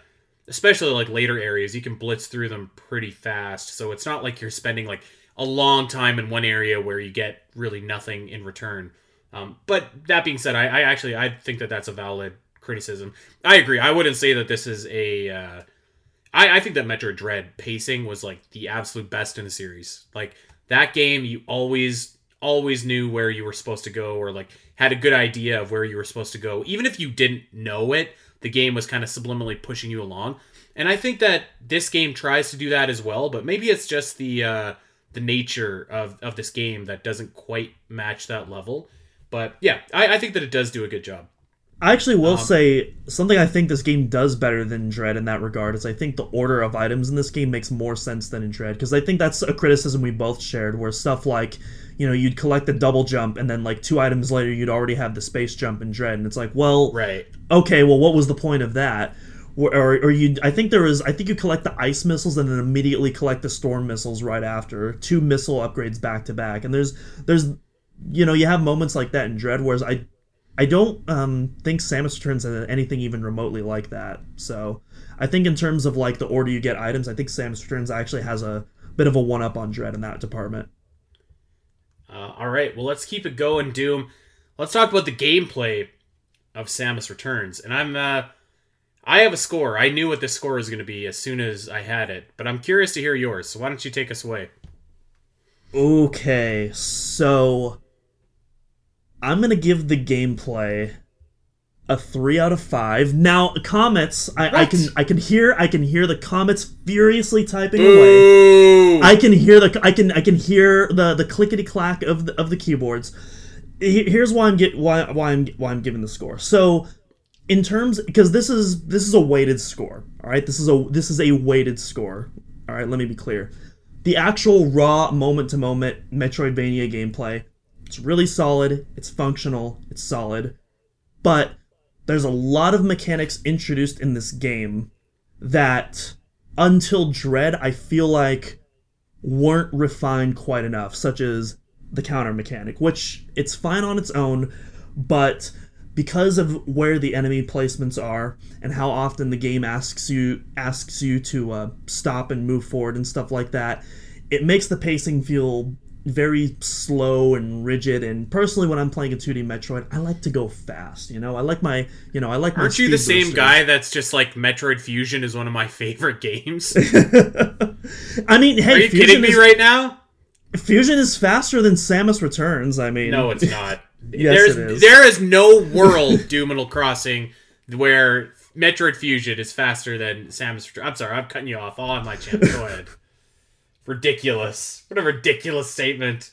especially like later areas, you can blitz through them pretty fast. So it's not like you're spending like a long time in one area where you get really nothing in return. Um, but that being said, I, I, actually I think that that's a valid criticism. I agree. I wouldn't say that this is a. Uh, I, I think that Metroid Dread pacing was like the absolute best in the series. Like that game, you always always knew where you were supposed to go, or like had a good idea of where you were supposed to go, even if you didn't know it. The game was kind of subliminally pushing you along, and I think that this game tries to do that as well. But maybe it's just the uh, the nature of of this game that doesn't quite match that level. But yeah, I, I think that it does do a good job. I actually will um, say something I think this game does better than Dread in that regard is I think the order of items in this game makes more sense than in Dread because I think that's a criticism we both shared where stuff like you know you'd collect the double jump and then like two items later you'd already have the space jump in Dread and it's like well right. okay well what was the point of that? Or, or, you I think there was I think you collect the ice missiles and then immediately collect the storm missiles right after. Two missile upgrades back to back. And there's there's you know you have moments like that in Dread whereas I I don't um, think Samus Returns has anything even remotely like that. So I think in terms of like the order you get items, I think Samus Returns actually has a bit of a one up on Dread in that department. Uh, all right, well let's keep it going, Doom. Let's talk about the gameplay of Samus Returns, and I'm uh, I have a score. I knew what the score was going to be as soon as I had it, but I'm curious to hear yours. So why don't you take us away? Okay, so I'm gonna give the gameplay a three out of five. Now, comments, I, I, can I can hear I can hear the comments furiously typing away. I can hear the I can I can hear the the clickety clack of the of the keyboards. Here's why I'm get why why I'm why I'm giving the score. So, in terms because this is this is a weighted score. All right, this is a this is a weighted score. All right, let me be clear. The actual raw moment to moment Metroidvania gameplay it's really solid, it's functional, it's solid. But there's a lot of mechanics introduced in this game that until Dread I feel like weren't refined quite enough, such as the counter mechanic, which it's fine on its own, but because of where the enemy placements are and how often the game asks you asks you to uh, stop and move forward and stuff like that, it makes the pacing feel very slow and rigid. And personally, when I'm playing a 2D Metroid, I like to go fast. You know, I like my, you know, I like. Aren't you the same boosters. guy that's just like Metroid Fusion is one of my favorite games? I mean, hey, are you Fusion kidding me is, right now? Fusion is faster than Samus Returns. I mean, no, it's not. yes, There's, it is. There is no world Doom Crossing where Metroid Fusion is faster than Samus. Returns. I'm sorry, I'm cutting you off. All on my channel. Go ahead ridiculous. What a ridiculous statement.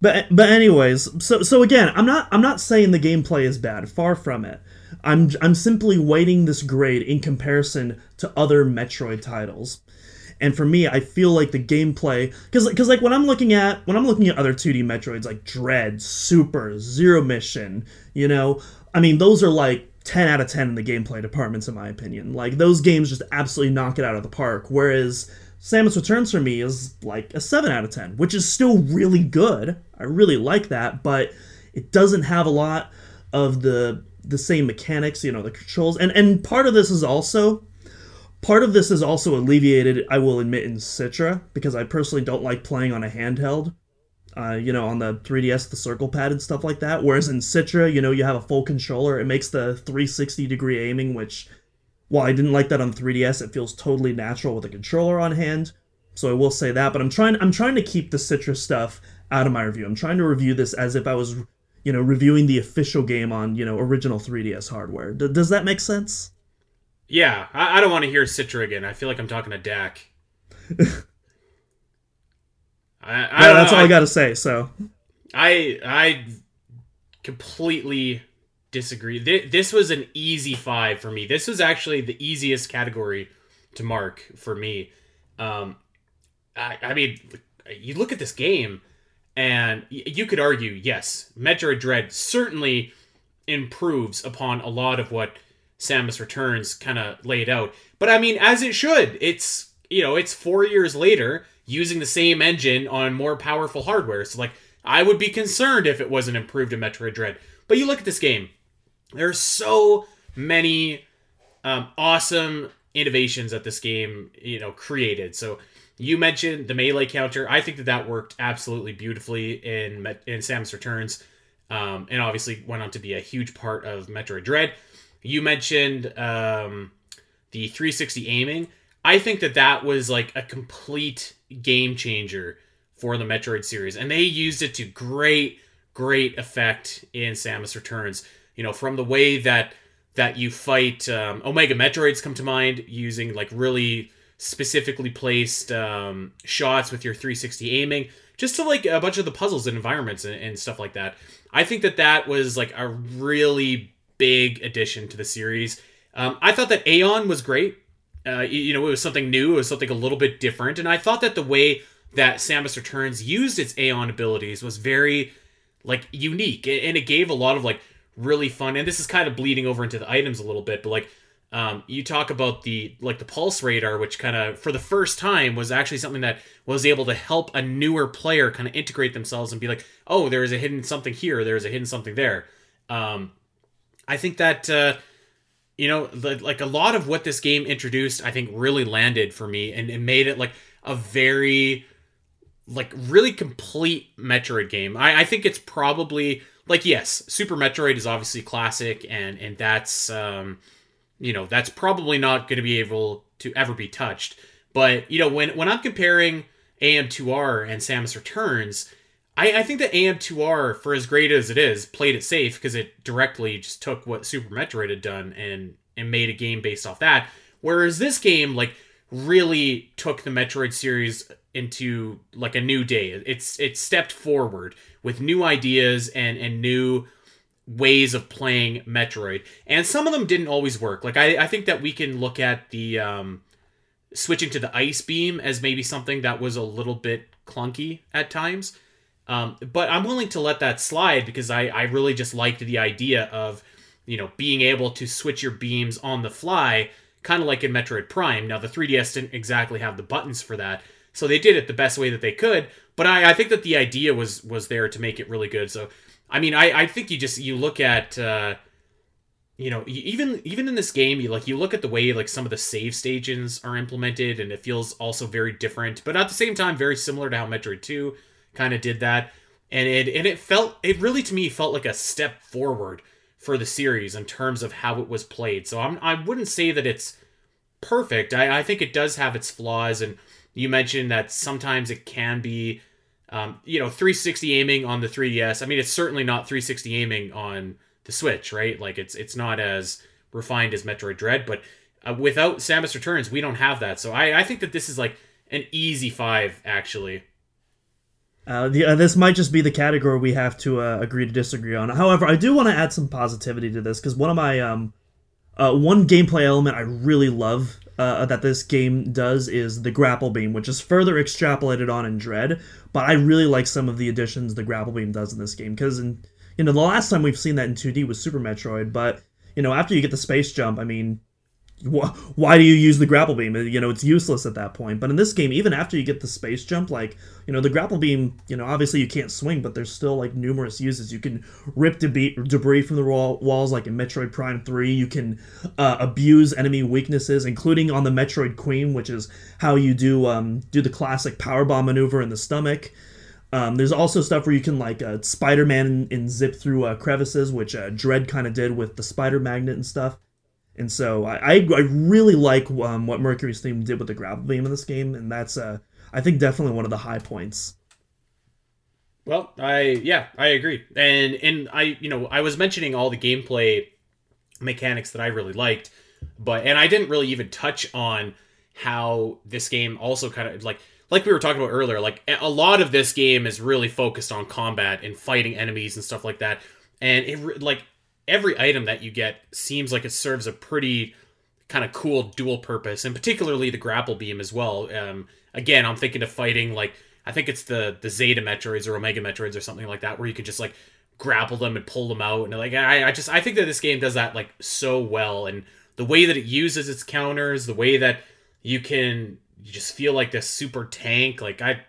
But but anyways, so so again, I'm not I'm not saying the gameplay is bad. Far from it. I'm I'm simply weighting this grade in comparison to other Metroid titles. And for me, I feel like the gameplay cuz cuz like when I'm looking at when I'm looking at other 2D Metroids like Dread, Super, Zero Mission, you know, I mean those are like 10 out of 10 in the gameplay departments in my opinion. Like those games just absolutely knock it out of the park whereas Samus Returns for me is like a 7 out of 10, which is still really good. I really like that, but it doesn't have a lot of the the same mechanics, you know, the controls. And and part of this is also part of this is also alleviated, I will admit, in Citra, because I personally don't like playing on a handheld. Uh, you know, on the 3DS, the circle pad and stuff like that. Whereas in Citra, you know, you have a full controller. It makes the 360 degree aiming, which while I didn't like that on 3DS, it feels totally natural with a controller on hand. So I will say that, but I'm trying I'm trying to keep the Citra's stuff out of my review. I'm trying to review this as if I was, you know, reviewing the official game on, you know, original 3DS hardware. D- does that make sense? Yeah, I, I don't want to hear Citra again. I feel like I'm talking to Dak. I, I that's know. all I, I got to say. So, I I completely disagree. This was an easy five for me. This was actually the easiest category to mark for me. Um, I, I mean, you look at this game, and you could argue, yes, Metroid Dread certainly improves upon a lot of what Samus Returns kind of laid out. But I mean, as it should. It's you know, it's four years later using the same engine on more powerful hardware. So like, I would be concerned if it wasn't improved in Metroid Dread. But you look at this game, there's so many um, awesome innovations that this game, you know, created. So you mentioned the melee counter. I think that that worked absolutely beautifully in in Samus Returns, um, and obviously went on to be a huge part of Metroid Dread. You mentioned um, the 360 aiming. I think that that was like a complete game changer for the Metroid series, and they used it to great, great effect in Samus Returns. You know, from the way that that you fight um, Omega Metroids come to mind using like really specifically placed um, shots with your 360 aiming, just to like a bunch of the puzzles and environments and, and stuff like that. I think that that was like a really big addition to the series. Um, I thought that Aeon was great. Uh, you know, it was something new. It was something a little bit different, and I thought that the way that Samus Returns used its Aeon abilities was very like unique, and it gave a lot of like really fun. And this is kind of bleeding over into the items a little bit, but like um, you talk about the like the pulse radar, which kind of for the first time was actually something that was able to help a newer player kind of integrate themselves and be like, oh, there is a hidden something here, there is a hidden something there. Um, I think that uh, you know, the, like a lot of what this game introduced, I think really landed for me and it made it like a very like really complete Metroid game. I, I think it's probably like yes, Super Metroid is obviously classic, and and that's um, you know that's probably not going to be able to ever be touched. But you know when when I'm comparing AM2R and Samus Returns, I, I think that AM2R, for as great as it is, played it safe because it directly just took what Super Metroid had done and and made a game based off that. Whereas this game, like, really took the Metroid series into like a new day. It's it stepped forward with new ideas and and new ways of playing Metroid. And some of them didn't always work. Like I, I think that we can look at the um, switching to the ice beam as maybe something that was a little bit clunky at times. Um, but I'm willing to let that slide because I, I really just liked the idea of, you know, being able to switch your beams on the fly, kind of like in Metroid Prime. Now the 3DS didn't exactly have the buttons for that, so they did it the best way that they could. But I, I think that the idea was was there to make it really good. So I mean, I, I think you just you look at uh, you know even even in this game, you like you look at the way like some of the save stages are implemented, and it feels also very different, but at the same time very similar to how Metroid Two kind of did that. And it and it felt it really to me felt like a step forward for the series in terms of how it was played. So I'm I wouldn't say that it's perfect. I, I think it does have its flaws and you mentioned that sometimes it can be, um, you know, 360 aiming on the 3DS. I mean, it's certainly not 360 aiming on the Switch, right? Like it's it's not as refined as Metroid Dread, but uh, without Samus Returns, we don't have that. So I, I think that this is like an easy five, actually. Uh, the, uh, this might just be the category we have to uh, agree to disagree on. However, I do want to add some positivity to this because one of my um, uh, one gameplay element I really love uh, that this game does is the grapple beam, which is further extrapolated on in Dread. But I really like some of the additions the grapple beam does in this game because, in you know, the last time we've seen that in 2D was Super Metroid. But you know, after you get the space jump, I mean, why do you use the grapple beam? You know, it's useless at that point. But in this game, even after you get the space jump, like, you know, the grapple beam, you know, obviously you can't swing, but there's still like numerous uses. You can rip debris, debris from the wall, walls, like in Metroid Prime 3. You can uh, abuse enemy weaknesses, including on the Metroid Queen, which is how you do um, do the classic power bomb maneuver in the stomach. Um, there's also stuff where you can like uh, Spider-Man and, and, zip through uh, crevices, which uh, Dread kind of did with the spider magnet and stuff. And so I, I, really like um, what MercurySteam did with the grapple beam in this game, and that's uh, I think definitely one of the high points. Well, I yeah, I agree, and and I you know I was mentioning all the gameplay mechanics that I really liked, but and I didn't really even touch on how this game also kind of like like we were talking about earlier, like a lot of this game is really focused on combat and fighting enemies and stuff like that, and it like every item that you get seems like it serves a pretty kind of cool dual purpose, and particularly the grapple beam as well. Um, again, I'm thinking of fighting like I think it's the the Zeta Metroids or Omega Metroids or something like that, where you could just like grapple them and pull them out, and like I, I just I think that this game does that like so well, and the way that it uses its counters, the way that you can you just feel like this super tank, like I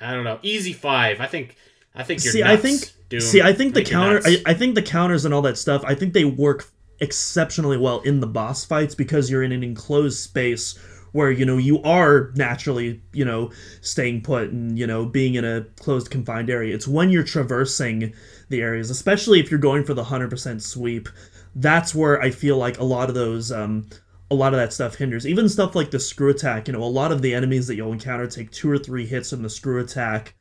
I don't know, easy five. I think I think you're see. Nuts. I think Doom. See, I think the counter, I, I, think the counters and all that stuff, I think they work exceptionally well in the boss fights because you're in an enclosed space where you know you are naturally you know staying put and you know being in a closed confined area. It's when you're traversing the areas, especially if you're going for the hundred percent sweep. That's where I feel like a lot of those um, a lot of that stuff hinders. Even stuff like the screw attack, you know, a lot of the enemies that you'll encounter take two or three hits from the screw attack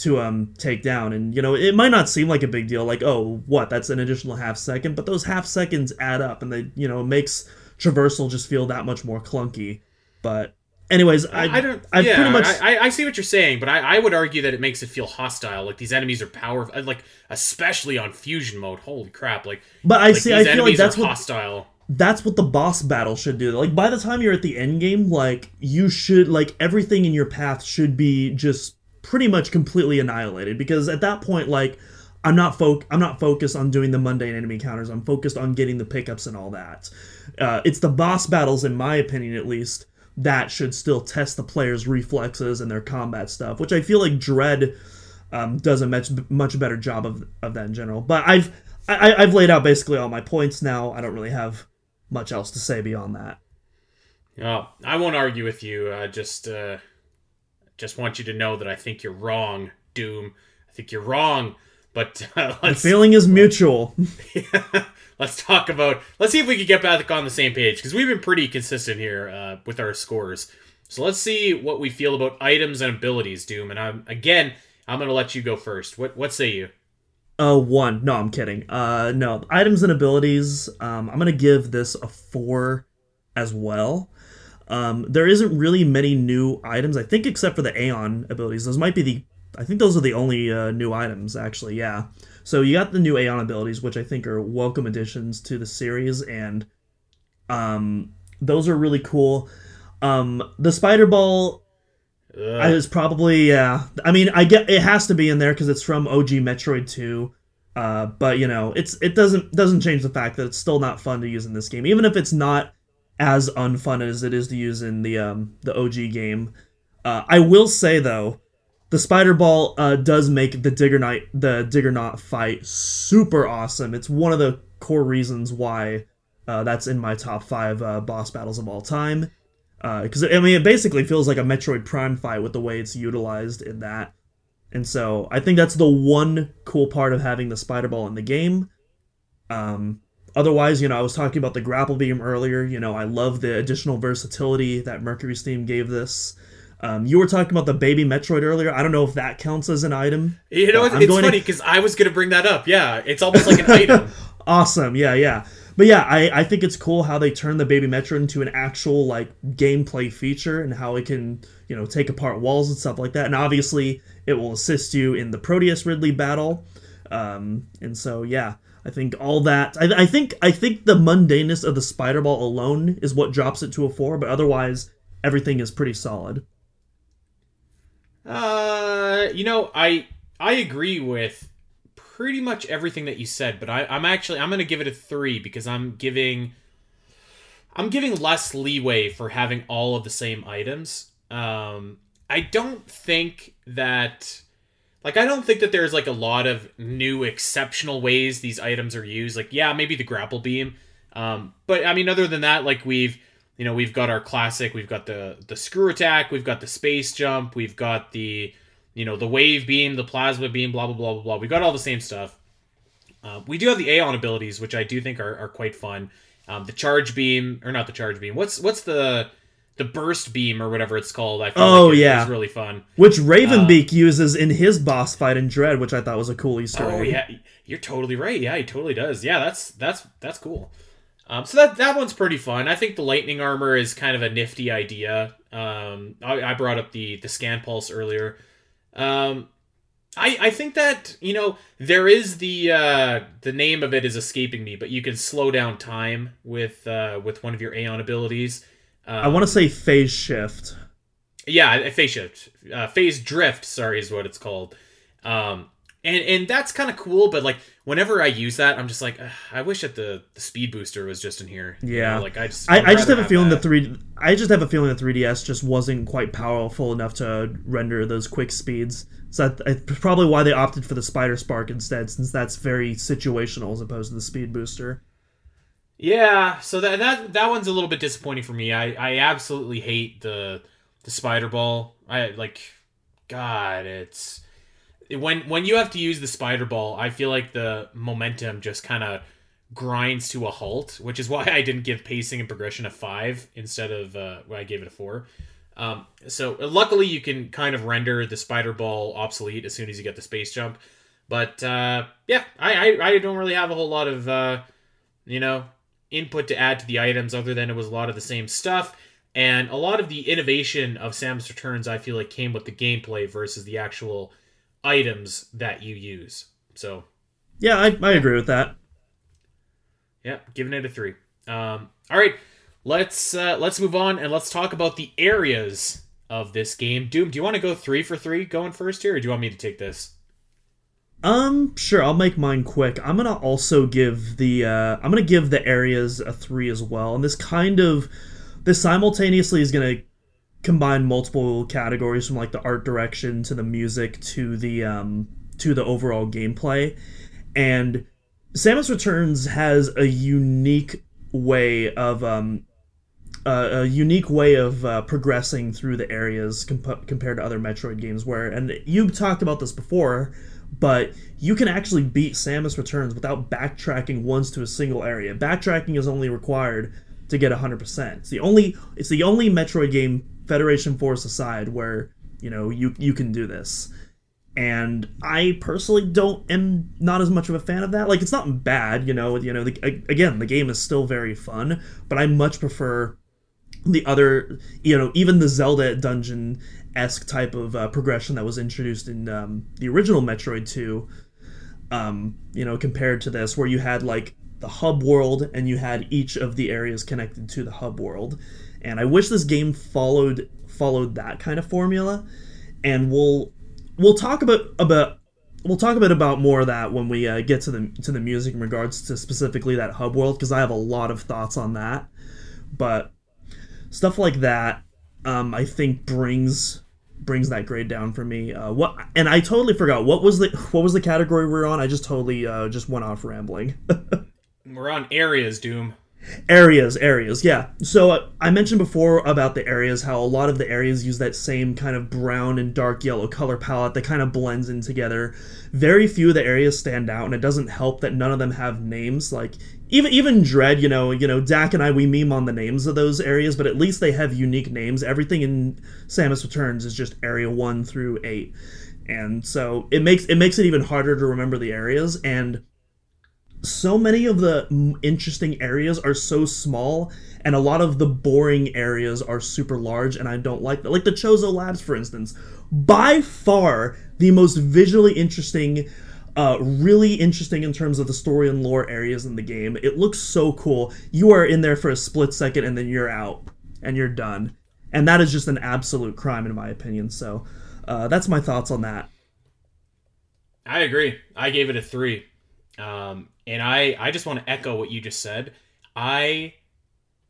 to um take down and you know it might not seem like a big deal like oh what that's an additional half second but those half seconds add up and they you know makes traversal just feel that much more clunky but anyways i, I don't. I yeah, pretty much I, I see what you're saying, but I, I would argue that it makes it feel hostile. Like these enemies are powerful. Like especially on fusion mode. Holy crap! Like, but i like, see i feel like that's what hostile. that's what the boss battle should do. Like by the time you're at the end game, like you should like everything in your path should be just pretty much completely annihilated because at that point like I'm not I'm not focused on doing the mundane enemy counters. I'm focused on getting the pickups and all that. Uh, it's the boss battles, in my opinion, at least, that should still test the player's reflexes and their combat stuff, which I feel like Dread um, does a much much better job of of that in general. But I've I, I've laid out basically all my points now. I don't really have much else to say beyond that. Oh, I won't argue with you. I just uh, just want you to know that I think you're wrong, Doom. I think you're wrong. But uh, The feeling is mutual. let's talk about. Let's see if we can get back on the same page because we've been pretty consistent here uh, with our scores. So let's see what we feel about items and abilities, Doom. And I'm again, I'm gonna let you go first. What what say you? Uh, one. No, I'm kidding. Uh, no. Items and abilities. Um, I'm gonna give this a four as well. Um, there isn't really many new items, I think, except for the Aeon abilities. Those might be the. I think those are the only uh, new items, actually. Yeah. So you got the new Aeon abilities, which I think are welcome additions to the series, and um, those are really cool. Um, the Spider Ball Ugh. is probably yeah. I mean, I get it has to be in there because it's from OG Metroid 2. Uh, but you know, it's it doesn't doesn't change the fact that it's still not fun to use in this game, even if it's not as unfun as it is to use in the um the OG game. Uh, I will say though, the Spider Ball uh, does make the Digger Knight the Diggernaut fight super awesome. It's one of the core reasons why uh, that's in my top five uh, boss battles of all time. Because I mean, it basically feels like a Metroid Prime fight with the way it's utilized in that. And so I think that's the one cool part of having the Spider Ball in the game. Um, otherwise, you know, I was talking about the grapple beam earlier. You know, I love the additional versatility that MercurySteam gave this. Um, you were talking about the baby Metroid earlier. I don't know if that counts as an item. You know, it's, it's going to- funny because I was gonna bring that up. Yeah, it's almost like an item. Awesome, yeah, yeah. But yeah, I, I think it's cool how they turn the baby Metroid into an actual like gameplay feature and how it can, you know, take apart walls and stuff like that. And obviously it will assist you in the Proteus Ridley battle. Um, and so yeah, I think all that I, I think I think the mundaneness of the spider ball alone is what drops it to a four, but otherwise everything is pretty solid. Uh, you know, I I agree with pretty much everything that you said, but I, I'm actually I'm gonna give it a three because I'm giving I'm giving less leeway for having all of the same items. Um, I don't think that like I don't think that there's like a lot of new exceptional ways these items are used. Like yeah, maybe the grapple beam. Um, but I mean other than that, like we've you know, we've got our classic, we've got the the screw attack, we've got the space jump, we've got the you know, the wave beam, the plasma beam, blah blah blah blah blah. We've got all the same stuff. Uh, we do have the Aeon abilities, which I do think are, are quite fun. Um, the charge beam, or not the charge beam. What's what's the the burst beam or whatever it's called? I Oh, like it yeah. is really fun. Which Raven Beak uses in his boss fight in Dread, which I thought was a cool Easter Oh egg. yeah, you're totally right. Yeah, he totally does. Yeah, that's that's that's cool. Um, so that that one's pretty fun. I think the lightning armor is kind of a nifty idea. Um, I, I brought up the the scan pulse earlier. Um, I I think that you know there is the uh, the name of it is escaping me, but you can slow down time with uh, with one of your Aeon abilities. Um, I want to say phase shift. yeah, phase shift, uh, phase drift. Sorry, is what it's called. Um, and and that's kind of cool. But like, whenever I use that, I'm just like, I wish that the the speed booster was just in here. You Yeah. know, like I just, I, I just have a feeling that. the three. I just have a feeling the 3ds just wasn't quite powerful enough to render those quick speeds. So that, that's probably why they opted for the Spider Spark instead, since that's very situational as opposed to the speed booster. Yeah, so that that that one's a little bit disappointing for me. I I absolutely hate the the spider ball. I like, God, it's when when you have to use the spider ball. I feel like the momentum just kind of grinds to a halt, which is why I didn't give pacing and progression a five instead of uh, I gave it a four. Um, so luckily, you can kind of render the spider ball obsolete as soon as you get the space jump. But uh, yeah, I, I, I don't really have a whole lot of uh, you know input to add to the items other than it was a lot of the same stuff. And a lot of the innovation of Samus Returns, I feel like, came with the gameplay versus the actual items that you use. So, yeah, I, I agree with that. Yeah, giving it a three. Um, all right, let's uh, let's move on and let's talk about the areas of this game. Doom, do you want to go three for three going first here, or do you want me to take this? Um, sure. I'll make mine quick. I'm gonna also give the uh, I'm gonna give the areas a three as well, and this kind of this simultaneously is to combine multiple categories from like the art direction to the music to the um to the overall gameplay and Samus Returns has a unique way of um uh, a unique way of uh, progressing through the areas comp- compared to other Metroid games where and you talked about this before but you can actually beat Samus Returns without backtracking once to a single area. Backtracking is only required to get 100%. It's the only it's the only Metroid game Federation Force aside where, you know, you you can do this. And I personally don't am not as much of a fan of that. Like it's not bad, you know, you know, the, again, the game is still very fun, but I much prefer the other, you know, even the Zelda dungeon esque type of uh, progression that was introduced in um, the original Metroid 2. Um, you know, compared to this, where you had like the hub world and you had each of the areas connected to the hub world. And I wish this game followed followed that kind of formula. And we'll we'll talk about about we'll talk a bit about more of that when we uh, get to the to the music in regards to specifically that hub world because I have a lot of thoughts on that. But stuff like that, um, I think brings brings that grade down for me. Uh, what and I totally forgot what was the what was the category we are on. I just totally uh, just went off rambling. We're on areas, Doom. Areas, areas, yeah. So uh, I mentioned before about the areas, how a lot of the areas use that same kind of brown and dark yellow color palette that kind of blends in together. Very few of the areas stand out, and it doesn't help that none of them have names. Like even even Dread, you know, you know, Dak and I we meme on the names of those areas, but at least they have unique names. Everything in Samus Returns is just Area One through Eight, and so it makes it makes it even harder to remember the areas and so many of the interesting areas are so small and a lot of the boring areas are super large and i don't like that like the chozo labs for instance by far the most visually interesting uh, really interesting in terms of the story and lore areas in the game. It looks so cool. You are in there for a split second and then you're out and you're done. And that is just an absolute crime in my opinion. So uh, that's my thoughts on that. I agree. I gave it a three. Um, and I I just want to echo what you just said. I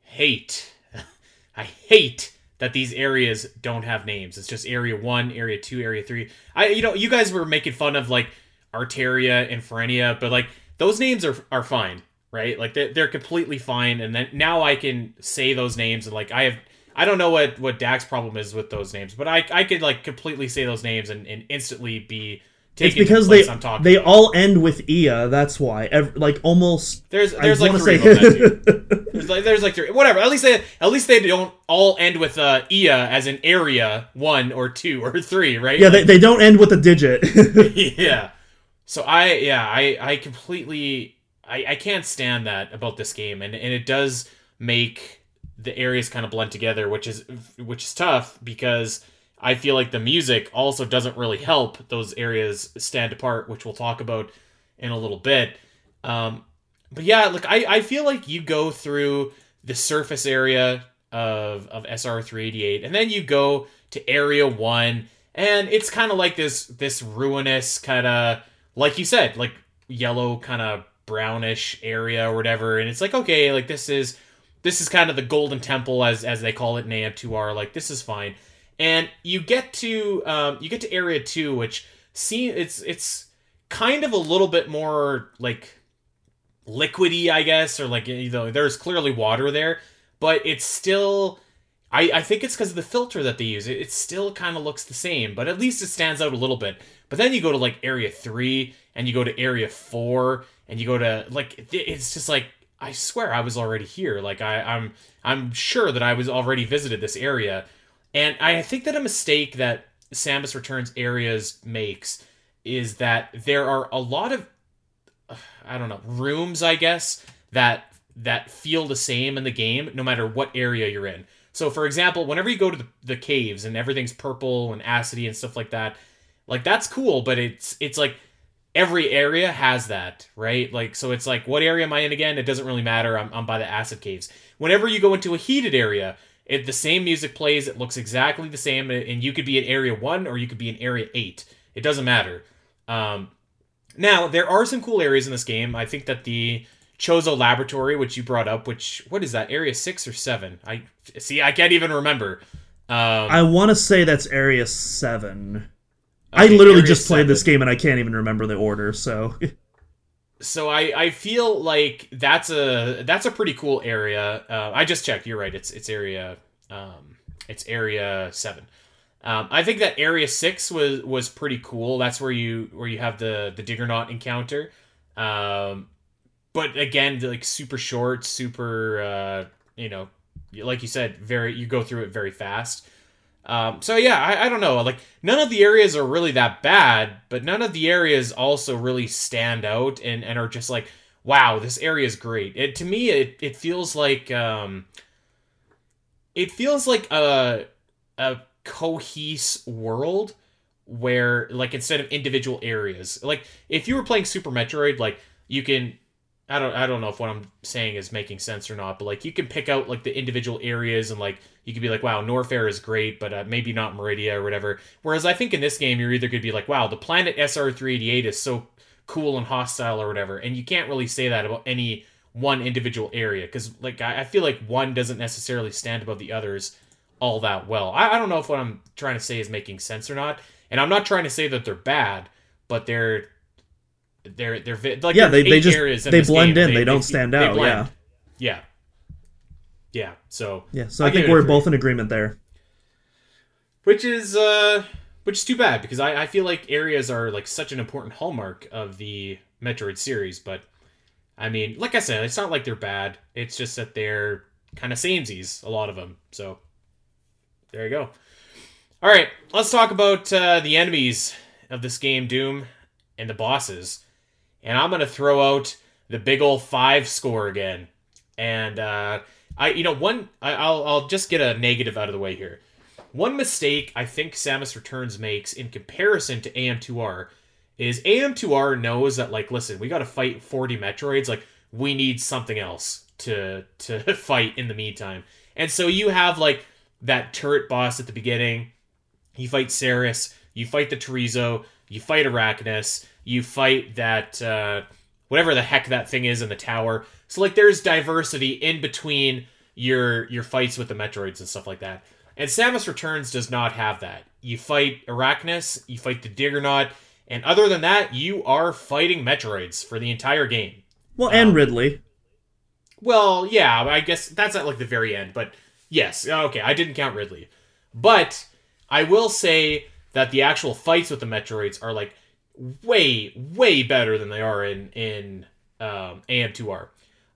hate I hate that these areas don't have names. It's just area 1, area 2, area 3. I you know, you guys were making fun of like Artaria and Ferenia, but like those names are are fine, right? Like they're, they're completely fine and then now I can say those names and like I have I don't know what what Dak's problem is with those names, but I I could like completely say those names and, and instantly be taken. it's because they they about. all end with Ia. That's why. Every, like almost. There's there's I like three say... of them. there's like there's like three. Whatever. At least they at least they don't all end with uh, Ia as an area one or two or three, right? Yeah, they, they don't end with a digit. yeah. So I yeah I I completely I I can't stand that about this game, and and it does make the areas kind of blend together, which is which is tough because I feel like the music also doesn't really help those areas stand apart, which we'll talk about in a little bit. Um, but yeah, look, I, I feel like you go through the surface area of, of SR388, and then you go to Area 1, and it's kind of like this this ruinous kind of, like you said, like yellow kind of brownish area or whatever, and it's like, okay, like this is this is kind of the golden temple as as they call it in AM2R, like this is fine. And you get to um, you get to area two, which see it's it's kind of a little bit more like liquidy, I guess, or like you know, there's clearly water there, but it's still I, I think it's because of the filter that they use. It, it still kind of looks the same, but at least it stands out a little bit. But then you go to like area three, and you go to area four, and you go to like it's just like I swear I was already here. Like I, I'm I'm sure that I was already visited this area, and I think that a mistake that Samus Returns areas makes is that there are a lot of I don't know rooms, I guess that that feel the same in the game, no matter what area you're in. So, for example, whenever you go to the, the caves and everything's purple and acidy and stuff like that, like that's cool, but it's it's like every area has that, right? Like, so it's like, what area am I in again? It doesn't really matter. I'm, I'm by the acid caves. Whenever you go into a heated area, it, the same music plays. It looks exactly the same, and you could be in area one or you could be in area eight. It doesn't matter. Um, now there are some cool areas in this game. I think that the Chozo Laboratory, which you brought up, which what is that? Area six or seven? I see. I can't even remember. Um, I want to say that's area seven. I literally just played seven. this game and I can't even remember the order. So, so I I feel like that's a that's a pretty cool area. Uh, I just checked. You're right. It's it's area um it's area seven. Um, I think that area six was was pretty cool. That's where you where you have the the Diggernaut encounter. Um, but again, like super short, super uh, you know, like you said, very you go through it very fast. Um, so yeah, I, I don't know. Like none of the areas are really that bad, but none of the areas also really stand out and, and are just like, wow, this area is great. It to me, it it feels like um, it feels like a a cohese world where like instead of individual areas, like if you were playing Super Metroid, like you can I don't I don't know if what I'm saying is making sense or not, but like you can pick out like the individual areas and like you could be like, wow, Norfair is great, but uh, maybe not Maridia or whatever. Whereas I think in this game you're either going to be like, wow, the planet SR388 is so cool and hostile or whatever, and you can't really say that about any one individual area because like I, I, feel like one doesn't necessarily stand above the others all that well. I, I don't know if what I'm trying to say is making sense or not, and I'm not trying to say that they're bad, but they're they're they're like yeah they, they just they blend game. in. They, they don't they, stand out. yeah. Yeah. Yeah so yeah so i, I think we're both in agreement there. Which is uh which is too bad because I, I feel like areas are like such an important hallmark of the metroid series but i mean like i said it's not like they're bad. It's just that they're kind of samesies a lot of them so there you go. All right let's talk about uh, the enemies of this game doom and the bosses and I'm gonna throw out the big old five score again. And uh, I, you know, one I, I'll I'll just get a negative out of the way here. One mistake I think Samus Returns makes in comparison to AM2R is AM2R knows that like, listen, we got to fight 40 Metroids. Like, we need something else to to fight in the meantime. And so you have like that turret boss at the beginning. You fight Serris. You fight the Torizo. You fight Arachnus you fight that uh, whatever the heck that thing is in the tower. So like there's diversity in between your your fights with the Metroids and stuff like that. And Samus Returns does not have that. You fight Arachnus, you fight the Diggernaut, and other than that, you are fighting Metroids for the entire game. Well, and um, Ridley. Well, yeah, I guess that's at like the very end, but yes, okay, I didn't count Ridley. But I will say that the actual fights with the Metroids are like way way better than they are in in um, AM2R.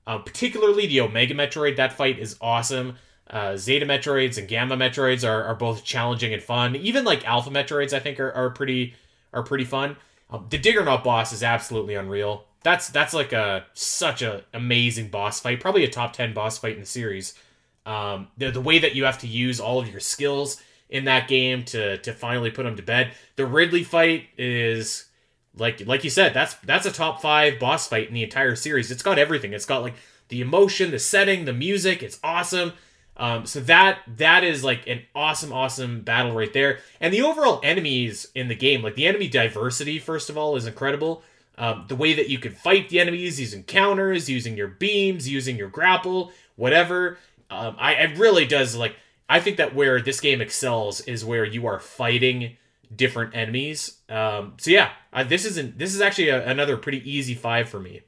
Um, particularly the Omega Metroid, that fight is awesome. Uh, Zeta Metroids and Gamma Metroids are, are both challenging and fun. Even like Alpha Metroids, I think are, are pretty are pretty fun. Um, the Diggernaut boss is absolutely unreal. That's that's like a such a amazing boss fight. Probably a top ten boss fight in the series. Um, the the way that you have to use all of your skills in that game to to finally put him to bed. The Ridley fight is like like you said, that's that's a top five boss fight in the entire series. It's got everything. It's got like the emotion, the setting, the music. It's awesome. Um, so that that is like an awesome, awesome battle right there. And the overall enemies in the game, like the enemy diversity, first of all, is incredible. Um, the way that you can fight the enemies using counters, using your beams, using your grapple, whatever. Um, I it really does like. I think that where this game excels is where you are fighting different enemies. Um, so yeah, this isn't this is actually a, another pretty easy five for me.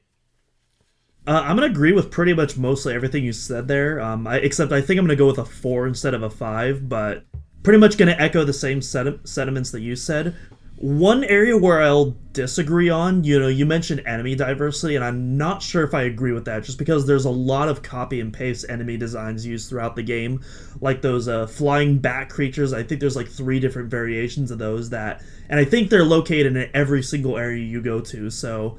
Uh, I'm gonna agree with pretty much mostly everything you said there. Um, I, except I think I'm gonna go with a four instead of a five, but pretty much gonna echo the same senti- sentiments that you said. One area where I'll disagree on, you know, you mentioned enemy diversity, and I'm not sure if I agree with that, just because there's a lot of copy and paste enemy designs used throughout the game, like those uh, flying bat creatures. I think there's like three different variations of those that, and I think they're located in every single area you go to. So,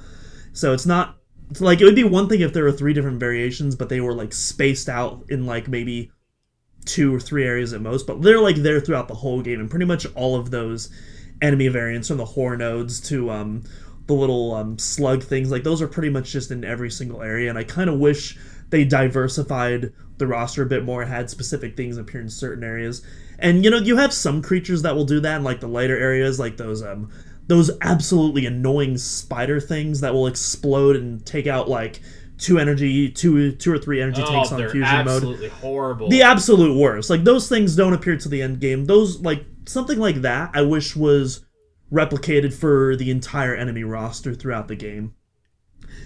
so it's not it's like it would be one thing if there were three different variations, but they were like spaced out in like maybe two or three areas at most. But they're like there throughout the whole game, and pretty much all of those enemy variants, from the Hornoads to um, the little um, slug things, like those are pretty much just in every single area. And I kind of wish they diversified the roster a bit more, had specific things appear in certain areas. And you know, you have some creatures that will do that in like the lighter areas, like those um those absolutely annoying spider things that will explode and take out like two energy, two two or three energy Oh, tanks on fusion mode. absolutely horrible. The absolute worst. Like those things don't appear to the end game. Those like something like that. I wish was replicated for the entire enemy roster throughout the game.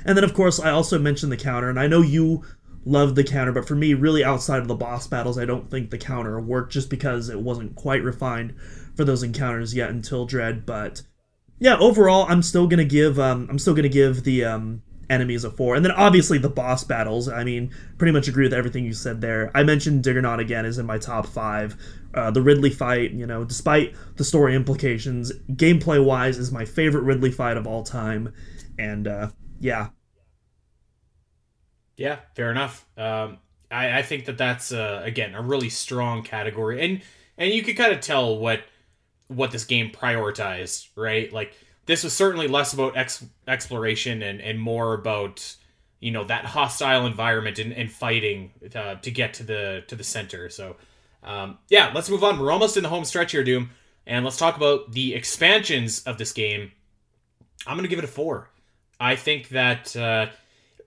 And then of course I also mentioned the counter, and I know you loved the counter, but for me, really outside of the boss battles, I don't think the counter worked just because it wasn't quite refined for those encounters yet until Dread. But yeah, overall, I'm still gonna give um, I'm still gonna give the um, enemies of four, and then obviously the boss battles. I mean, pretty much agree with everything you said there. I mentioned Diggernaut again is in my top five. Uh, the Ridley fight, you know, despite the story implications, gameplay wise, is my favorite Ridley fight of all time, and uh, yeah, Yeah, fair enough. Um, I, I think that that's uh, again a really strong category, and and you could kind of tell what what this game prioritized, right? Like this was certainly less about ex- exploration and and more about you know that hostile environment and, and fighting uh, to get to the to the center. So um, yeah, let's move on. We're almost in the home stretch here, Doom, and let's talk about the expansions of this game. I'm gonna give it a four. I think that. Uh,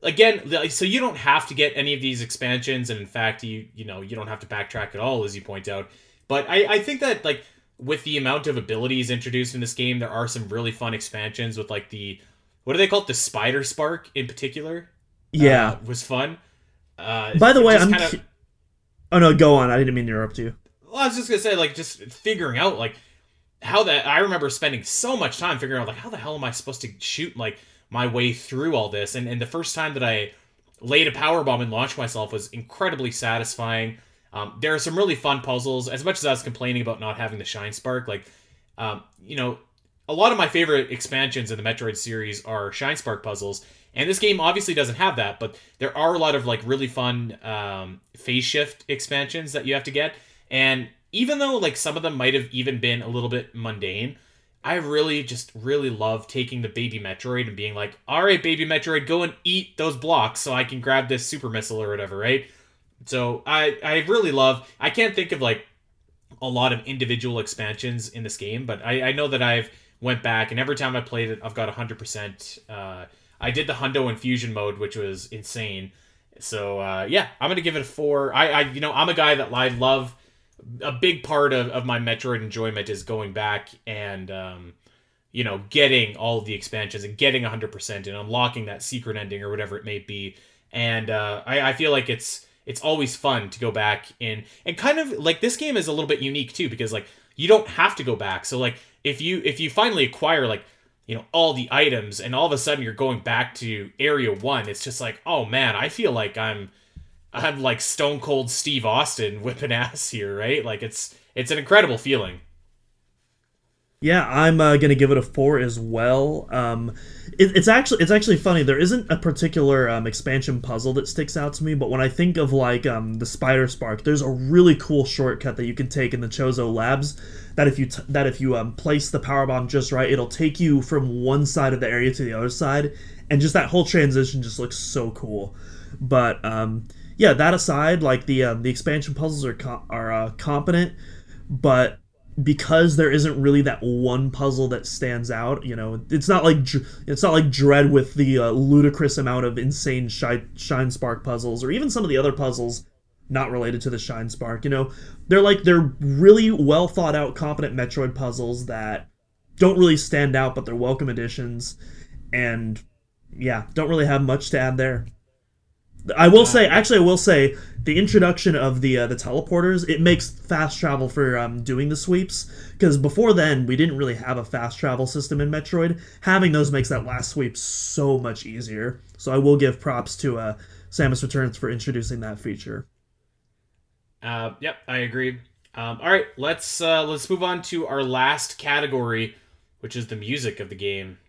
again so you don't have to get any of these expansions and in fact you you know you don't have to backtrack at all as you point out but i i think that like with the amount of abilities introduced in this game there are some really fun expansions with like the what do they call it the spider spark in particular yeah. uh, was fun uh By the way, I'm. kinda- cu- oh no, go on. I didn't mean to interrupt you. well, I was just gonna say, like, just figuring out like how that. I remember spending so much time figuring out like how the hell am I supposed to shoot like my way through all this? And and the first time that I laid a power bomb and launched myself was incredibly satisfying. Um, there are some really fun puzzles. As much as I was complaining about not having the shine spark, like, um, you know, a lot of my favorite expansions in the Metroid series are shine spark puzzles, and this game obviously doesn't have that. But there are a lot of like really fun um, phase shift expansions that you have to get, and even though like some of them might have even been a little bit mundane, I really just really love taking the baby Metroid and being like, all right, baby Metroid, go and eat those blocks so I can grab this super missile or whatever, right? So I I really love. I can't think of like a lot of individual expansions in this game, but I, I know that I've went back and every time I played it, I've got 100%. Uh, I did the Hundo in Fusion mode, which was insane. So uh, yeah, I'm gonna give it a four. I, I you know I'm a guy that I love. A big part of, of my Metroid enjoyment is going back and um, you know getting all the expansions and getting 100% and unlocking that secret ending or whatever it may be. And uh, I, I feel like it's it's always fun to go back in and kind of like this game is a little bit unique too because like you don't have to go back. So like if you if you finally acquire like you know all the items and all of a sudden you're going back to area 1 it's just like oh man i feel like i'm i'm like stone cold steve austin whipping ass here right like it's it's an incredible feeling Yeah, I'm uh, gonna give it a four as well. Um, it, it's actually it's actually funny. There isn't a particular um, expansion puzzle that sticks out to me, but when I think of like um, the Spider Spark, there's a really cool shortcut that you can take in the Chozo Labs. That if you t- that if you um, place the power bomb just right, it'll take you from one side of the area to the other side, and just that whole transition just looks so cool. But um, yeah, that aside, like the um, the expansion puzzles are are uh, competent, but because there isn't really that one puzzle that stands out, you know, it's not like it's not like Dread with the uh, ludicrous amount of insane shine, shine spark puzzles, or even some of the other puzzles not related to the shine spark. You know, they're like they're really well thought out, competent Metroid puzzles that don't really stand out, but they're welcome additions, and yeah, don't really have much to add there. I will say, actually, I will say, the introduction of the uh, the teleporters it makes fast travel for um, doing the sweeps because before then we didn't really have a fast travel system in Metroid. Having those makes that last sweep so much easier. So I will give props to uh, Samus Returns for introducing that feature. Uh, yep, I agree. Um, all right, let's uh, let's move on to our last category, which is the music of the game.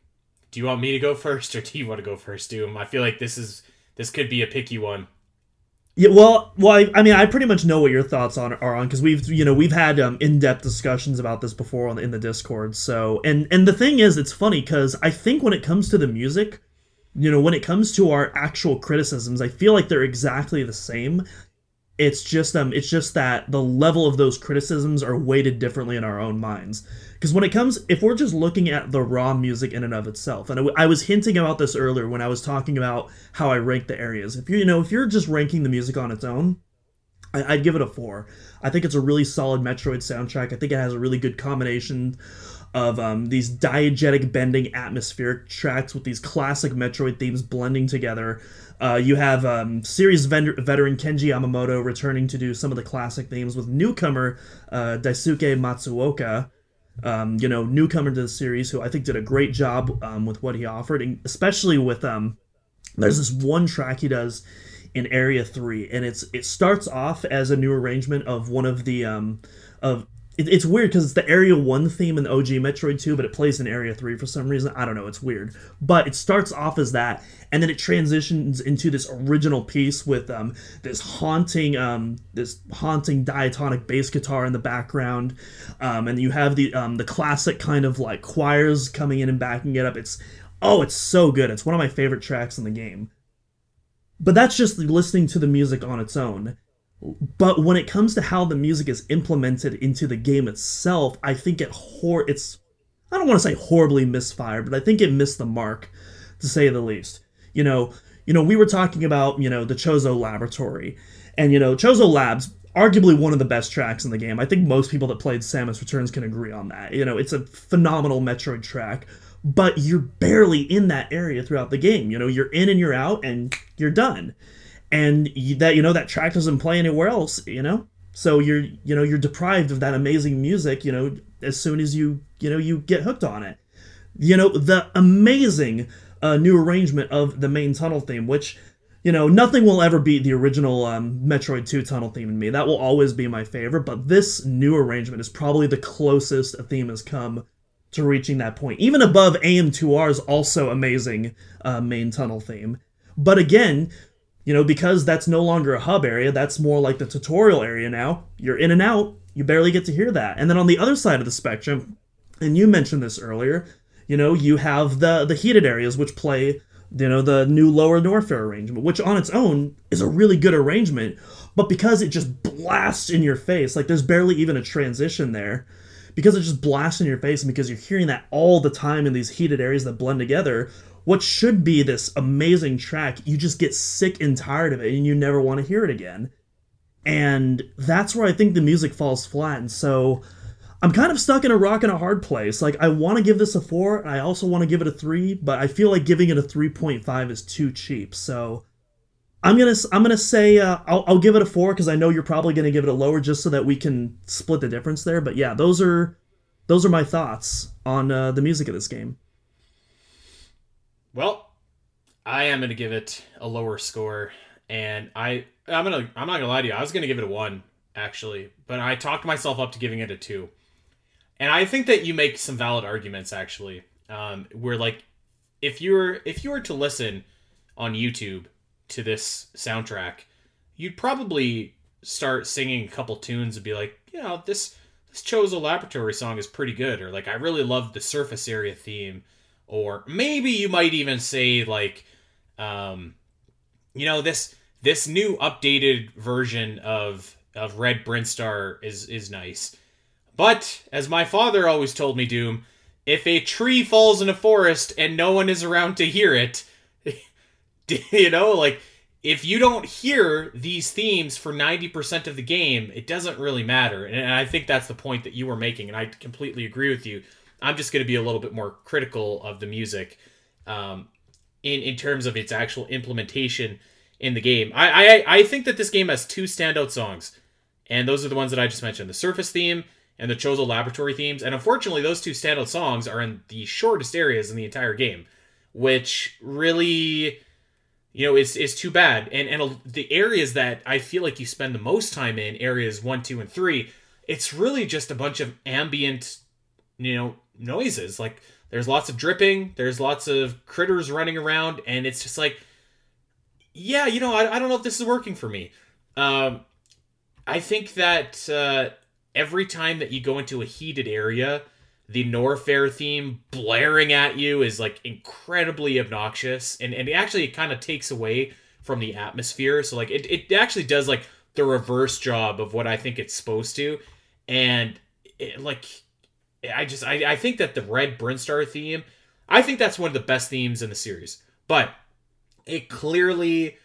Do you want me to go first, or do you want to go first, Doom? I feel like this is this could be a picky one. Yeah, well, well, I, I mean, I pretty much know what your thoughts on are on because we've, you know, we've had um, in-depth discussions about this before on in the Discord. So, and and the thing is, it's funny because I think when it comes to the music, you know, when it comes to our actual criticisms, I feel like they're exactly the same. It's just um, it's just that the level of those criticisms are weighted differently in our own minds. Because when it comes, if we're just looking at the raw music in and of itself, and I, was hinting about this earlier when I was talking about how I rank the areas. If you, you know, if you're just ranking the music on its own, I, I'd give it a four. I think it's a really solid Metroid soundtrack. I think it has a really good combination of um, these diegetic bending atmospheric tracks with these classic Metroid themes blending together. Uh, you have um, series veteran Kenji Yamamoto returning to do some of the classic themes with newcomer uh, Daisuke Matsuoka. Um, you know, newcomer to the series who I think did a great job um, with what he offered, and especially with um, there's this one track he does in Area Three, and it's it starts off as a new arrangement of one of the um, of it, it's weird because it's the Area 1 theme in OG Metroid 2, but it plays in Area 3 for some reason. I don't know, it's weird. But it starts off as that, and then it transitions into this original piece with um, this haunting um, this haunting diatonic bass guitar in the background. Um, and you have the um, the classic kind of like choirs coming in and backing it up. It's oh, it's so good. It's one of my favorite tracks in the game. But that's just listening to the music on its own. But when it comes to how the music is implemented into the game itself, I think it hor it's I don't want to say horribly misfired, but I think it missed the mark, to say the least. You know, you know, we were talking about, you know, the Chozo Laboratory. And, you know, Chozo Labs, arguably one of the best tracks in the game. I think most people that played Samus Returns can agree on that. You know, it's a phenomenal Metroid track, but you're barely in that area throughout the game. You know, you're in and you're out and you're done and you, that you know that track doesn't play anywhere else you know? So you're you know you're deprived of that amazing music you know as soon as you you know you get hooked on it. You know the amazing uh, new arrangement of the main tunnel theme which you know nothing will ever beat the original um, metroid 2 tunnel theme in me. That will always be my favorite but this new arrangement is probably the closest a theme has come to reaching that point. Even above am2r's also amazing uh, main tunnel theme. But again you know, because that's no longer a hub area, that's more like the tutorial area now. You're in and out, you barely get to hear that. And then on the other side of the spectrum, and you mentioned this earlier, you know, you have the the heated areas which play, you know, the new lower Norfair arrangement, which on its own is a really good arrangement, but because it just blasts in your face, like there's barely even a transition there. Because it just blasts in your face and because you're hearing that all the time in these heated areas that blend together, what should be this amazing track, you just get sick and tired of it and you never want to hear it again. And that's where I think the music falls flat. And so I'm kind of stuck in a rock and a hard place. Like, I want to give this a 4, and I also want to give it a 3, but I feel like giving it a 3.5 is too cheap. So I'm gonna I'm gonna say uh, I'll, I'll give it a four because I know you're probably gonna give it a lower just so that we can split the difference there. But yeah, those are those are my thoughts on uh, the music of this game. Well, I am going to give it a lower score, and I I'm gonna I'm not gonna lie to you. I was gonna give it a one actually, but I talked myself up to giving it a two, and I think that you make some valid arguments actually. Um, where like if you're if you were to listen on YouTube to this soundtrack, you'd probably start singing a couple tunes and be like, you know, this this Chozo Laboratory song is pretty good, or like I really love the surface area theme or maybe you might even say like um you know this this new updated version of of red brinstar is is nice. But as my father always told me doom if a tree falls in a forest and no one is around to hear it you know like if you don't hear these themes for 90% of the game it doesn't really matter. And i think that's the point that you were making and i completely agree with you I'm just going to be a little bit more critical of the music um, in in terms of its actual implementation in the game. I, I I think that this game has two standout songs, and those are the ones that I just mentioned: the Surface theme and the Chozo Laboratory themes. And unfortunately, those two standout songs are in the shortest areas in the entire game, which really, you know, is is too bad. And and the areas that I feel like you spend the most time in, areas one, two, and three, it's really just a bunch of ambient, you know, noises. Like there's lots of dripping, there's lots of critters running around, and it's just like, yeah, you know, I, I don't know if this is working for me. Um, I think that uh, every time that you go into a heated area, the Norfair theme blaring at you is like incredibly obnoxious, and and actually it kind of takes away from the atmosphere. So like it it actually does like the reverse job of what I think it's supposed to, and it, like I just I, I think that the red Brinstar theme, I think that's one of the best themes in the series. But it clearly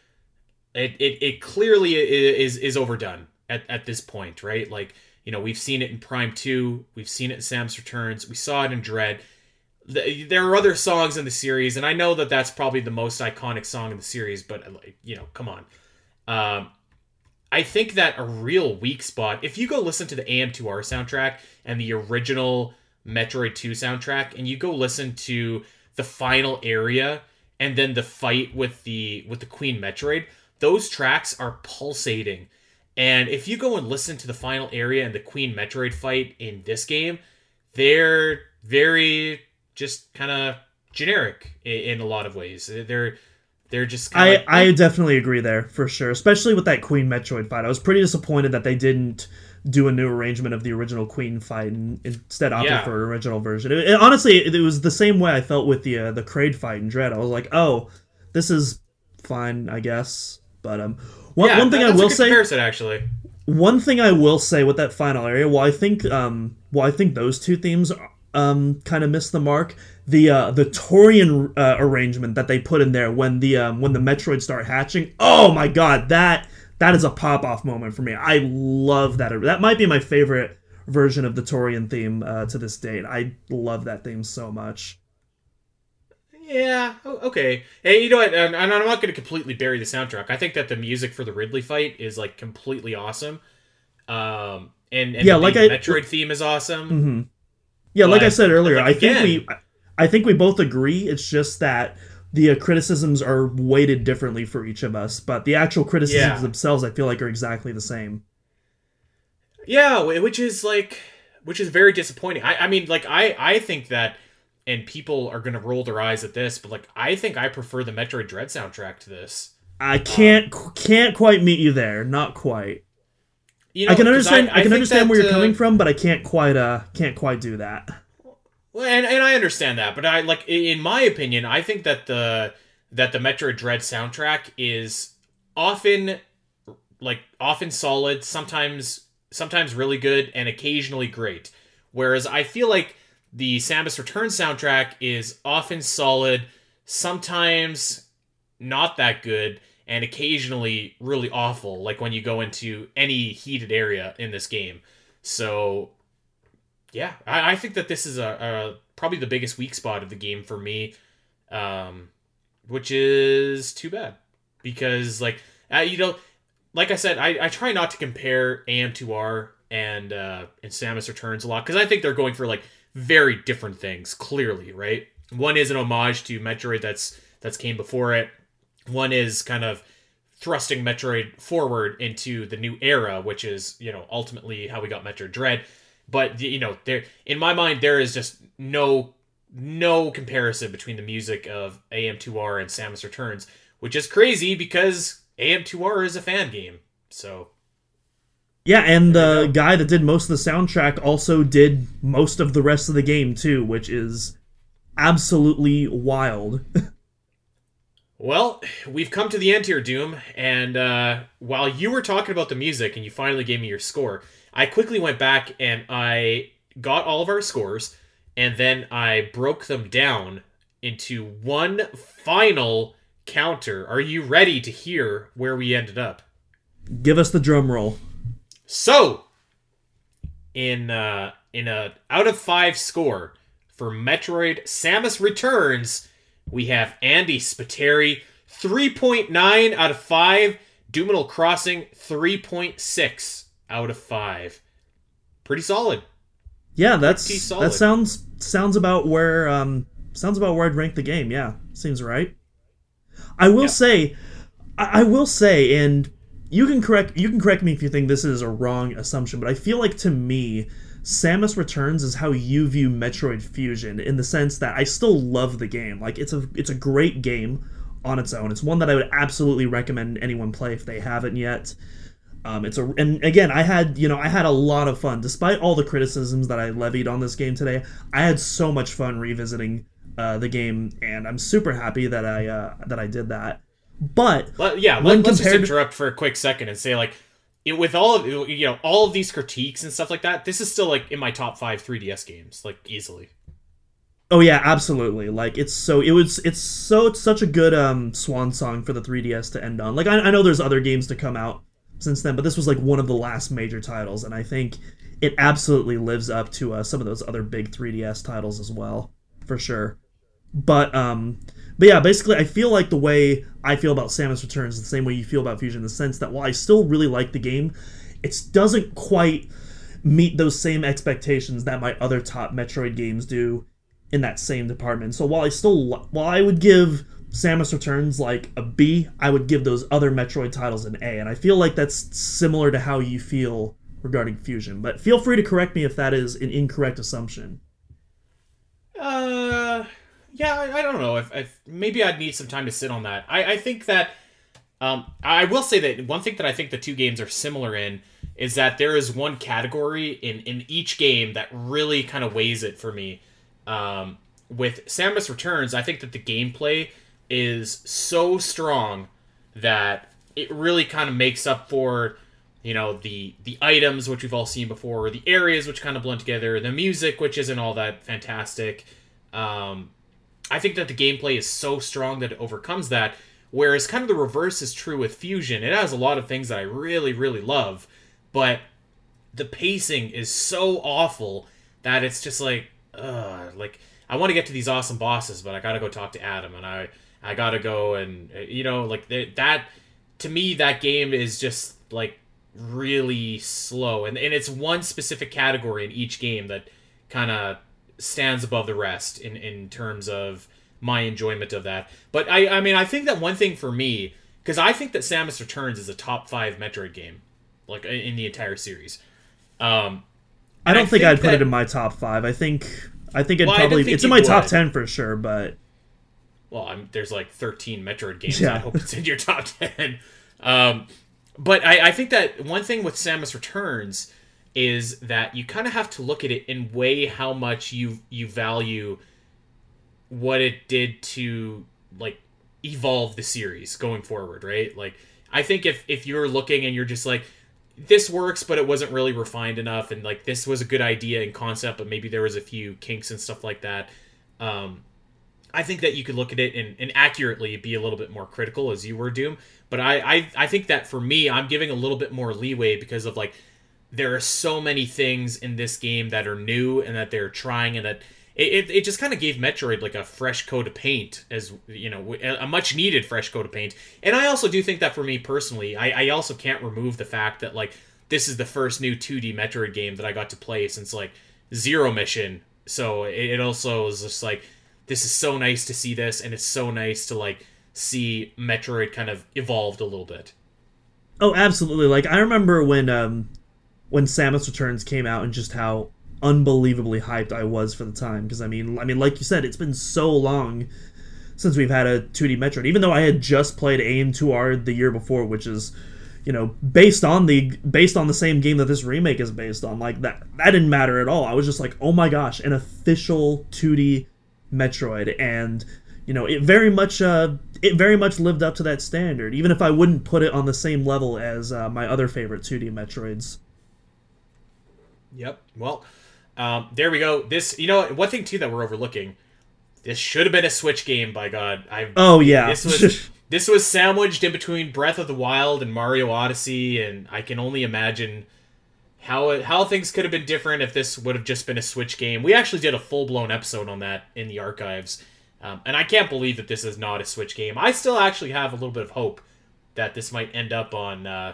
it it, it clearly is is overdone at, at this point, right? Like, you know, we've seen it in Prime 2, we've seen it in Samus Returns, we saw it in Dread. There are other songs in the series, and I know that that's probably the most iconic song in the series, but, you know, come on. Um, I think that a real weak spot, if you go listen to the AM2R soundtrack and the original Metroid 2 soundtrack, and you go listen to the final area and then the fight with the with the Queen Metroid, those tracks are pulsating. And if you go and listen to the final area and the Queen Metroid fight in this game, they're very just kind of generic in, in, a lot of ways. They're they're just. I like, I definitely agree there for sure, especially with that Queen Metroid fight. I was pretty disappointed that they didn't do a new arrangement of the original Queen fight and instead opted yeah. for an original version. It, it, honestly, it, it, was the same way I felt with the uh, the Kraid fight in Dread. I was like, oh, this is fine, I guess. But um, one, yeah, one thing that, I will say, comparison, actually. One thing I will say with that final area, well, I think um, well, I think those two themes um kind of missed the mark the uh, the Tourian uh, arrangement that they put in there when the um, when the Metroids start hatching. Oh my god, that that is a pop off moment for me. I love that. That might be my favorite version of the Tourian theme uh, to this date. I love that theme so much. Yeah, okay. Hey, you know what? And I'm not going to completely bury the soundtrack. I think that the music for the Ridley fight is like completely awesome. Um, and, and yeah, like I, Metroid theme is awesome. Mm-hmm. Yeah, but, like I said earlier, I think again, we I think we both agree. It's just that the uh, criticisms are weighted differently for each of us, but the actual criticisms yeah. themselves, I feel like, are exactly the same. Yeah, which is like, which is very disappointing. I, I mean, like, I, I think that, and people are gonna roll their eyes at this, but like, I think I prefer the Metroid Dread soundtrack to this. I can't, um, can't quite meet you there. Not quite. You know, I can understand. I, I, I can understand that, where you're uh, coming from, but I can't quite, uh, can't quite do that. Well, and, and I understand that, but I like in my opinion, I think that the that the Metroid Dread soundtrack is often like often solid, sometimes sometimes really good, and occasionally great. Whereas I feel like the Samus Return soundtrack is often solid, sometimes not that good, and occasionally really awful, like when you go into any heated area in this game. So yeah, I, I think that this is a, a, probably the biggest weak spot of the game for me, um, which is too bad because like uh, you know, like I said, I, I try not to compare AM2R and uh, and Samus Returns a lot because I think they're going for like very different things. Clearly, right? One is an homage to Metroid that's that's came before it. One is kind of thrusting Metroid forward into the new era, which is you know ultimately how we got Metroid Dread. But you know, there in my mind there is just no no comparison between the music of AM2R and Samus Returns, which is crazy because AM2R is a fan game. So yeah, and the guy that did most of the soundtrack also did most of the rest of the game too, which is absolutely wild. well, we've come to the end here, Doom, and uh, while you were talking about the music and you finally gave me your score, I quickly went back and I got all of our scores and then I broke them down into one final counter. Are you ready to hear where we ended up? Give us the drum roll. So, in uh, in a out of five score for Metroid Samus Returns, we have Andy Spiteri 3.9 out of 5. Doom Crossing 3.6 out of 5. Pretty solid. Yeah, that's solid. that sounds sounds about where um sounds about where I'd rank the game. Yeah, seems right. I will yeah. say I, I will say and you can correct you can correct me if you think this is a wrong assumption, but I feel like to me Samus Returns is how you view Metroid Fusion in the sense that I still love the game. Like it's a it's a great game on its own. It's one that I would absolutely recommend anyone play if they haven't yet. Um, it's a and again I had you know I had a lot of fun despite all the criticisms that I levied on this game today. I had so much fun revisiting uh, the game, and I'm super happy that I uh, that I did that. But well, yeah, let, us just interrupt for a quick second and say like it, with all of you know all of these critiques and stuff like that, this is still like in my top five 3DS games, like easily. Oh yeah, absolutely. Like it's so it was it's so it's such a good um swan song for the 3DS to end on. Like I, I know there's other games to come out since then, but this was like one of the last major titles, and I think it absolutely lives up to uh, some of those other big 3DS titles as well, for sure. But um, but yeah, basically, I feel like the way I feel about Samus Returns is the same way you feel about Fusion, in the sense that while I still really like the game, it doesn't quite meet those same expectations that my other top Metroid games do in that same department. So while I still while I would give Samus Returns like a B, I would give those other Metroid titles an A, and I feel like that's similar to how you feel regarding Fusion. But feel free to correct me if that is an incorrect assumption. Uh yeah, I, I don't know. If, if, maybe I'd need some time to sit on that. I, I think that um, I will say that one thing that I think the two games are similar in is that there is one category in in each game that really kind of weighs it for me. Um, with Samus Returns, I think that the gameplay is so strong that it really kind of makes up for you know the the items which we've all seen before, the areas which kind of blend together, the music which isn't all that fantastic. Um, I think that the gameplay is so strong that it overcomes that. Whereas kind of the reverse is true with Fusion. It has a lot of things that I really, really love, but the pacing is so awful that it's just like, like I want to get to these awesome bosses, but I gotta go talk to Adam, and I I gotta go and eh, you know like that. To me, that game is just like really slow, and and it's one specific category in each game that kind of stands above the rest in in terms of my enjoyment of that. But I I mean I think that one thing for me because I think that Samus Returns is a top five Metroid game, like in the entire series. Um, I don't I think, think, I'd that, put it in my top five. I think I think it well, probably think it's in my would. top ten for sure. But well, I'm, there's like 13 Metroid games. Yeah. I hope it's in your top ten. Um, but I, I think that one thing with Samus Returns is that you kind of have to look at it and weigh how much you you value what it did to like evolve the series going forward, right? Like I think if if you're looking and you're just like this works but it wasn't really refined enough and like this was a good idea and concept but maybe there was a few kinks and stuff like that um I think that you could look at it and, and accurately be a little bit more critical as you were Doom. But I, I I think that for me, I'm giving a little bit more leeway because of like there are so many things in this game that are new and that they're trying and that it, it, it just kind of gave Metroid like a fresh coat of paint as you know a much needed fresh coat of paint. And I also do think that for me personally I, I also can't remove the fact that like this is the first new 2D Metroid game that I got to play since like Zero Mission. So it, it also is just like this is so nice to see this and it's so nice to like see Metroid kind of evolved a little bit. Oh, absolutely! Like I remember when um, when Samus Returns came out and just how unbelievably hyped I was for the time. Because I mean, I mean, like you said, it's been so long since we've had a 2D Metroid. Even though I had just played AM2R the year before, which is you know based on the based on the same game that this remake is based on like that that didn't matter at all i was just like oh my gosh an official 2d metroid and you know it very much uh it very much lived up to that standard even if i wouldn't put it on the same level as uh, my other favorite 2d metroids Yep. Well, um, there we go. This, you know, one thing too that we're overlooking. This should have been a Switch game. By God, I. Oh yeah. This was this was sandwiched in between Breath of the Wild and Mario Odyssey, and I can only imagine how it, how things could have been different if this would have just been a Switch game. We actually did a full blown episode on that in the archives. Um, and I can't believe that this is not a Switch game. I still actually have a little bit of hope that this might end up on uh,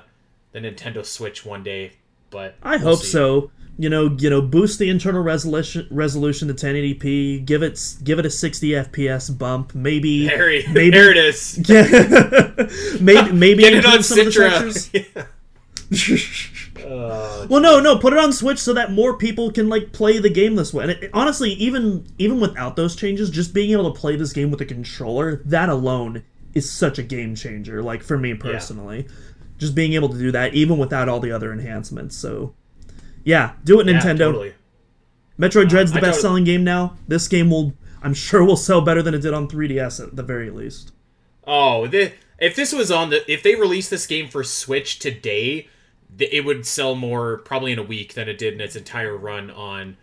the Nintendo Switch one day. But I we'll hope see. so. You know, you know, boost the internal resolution resolution to 1080p. Give it give it a 60 FPS bump. Maybe he- maybe there it is. maybe maybe Get it on some Citra. textures. Uh, Well, no, no, put it on Switch so that more people can like play the game this way. And it, honestly, even even without those changes, just being able to play this game with a controller, that alone is such a game changer. Like for me personally, just being able to do that even without all the other enhancements. So, yeah, do it, yeah, Nintendo. totally. Metroid Dread's the I best selling game now. This game will, I'm sure, will sell better than it did on 3DS at the very least. Oh, the, if this was on the if they released this game for Switch today, it would sell more probably in a week than it did in its entire run on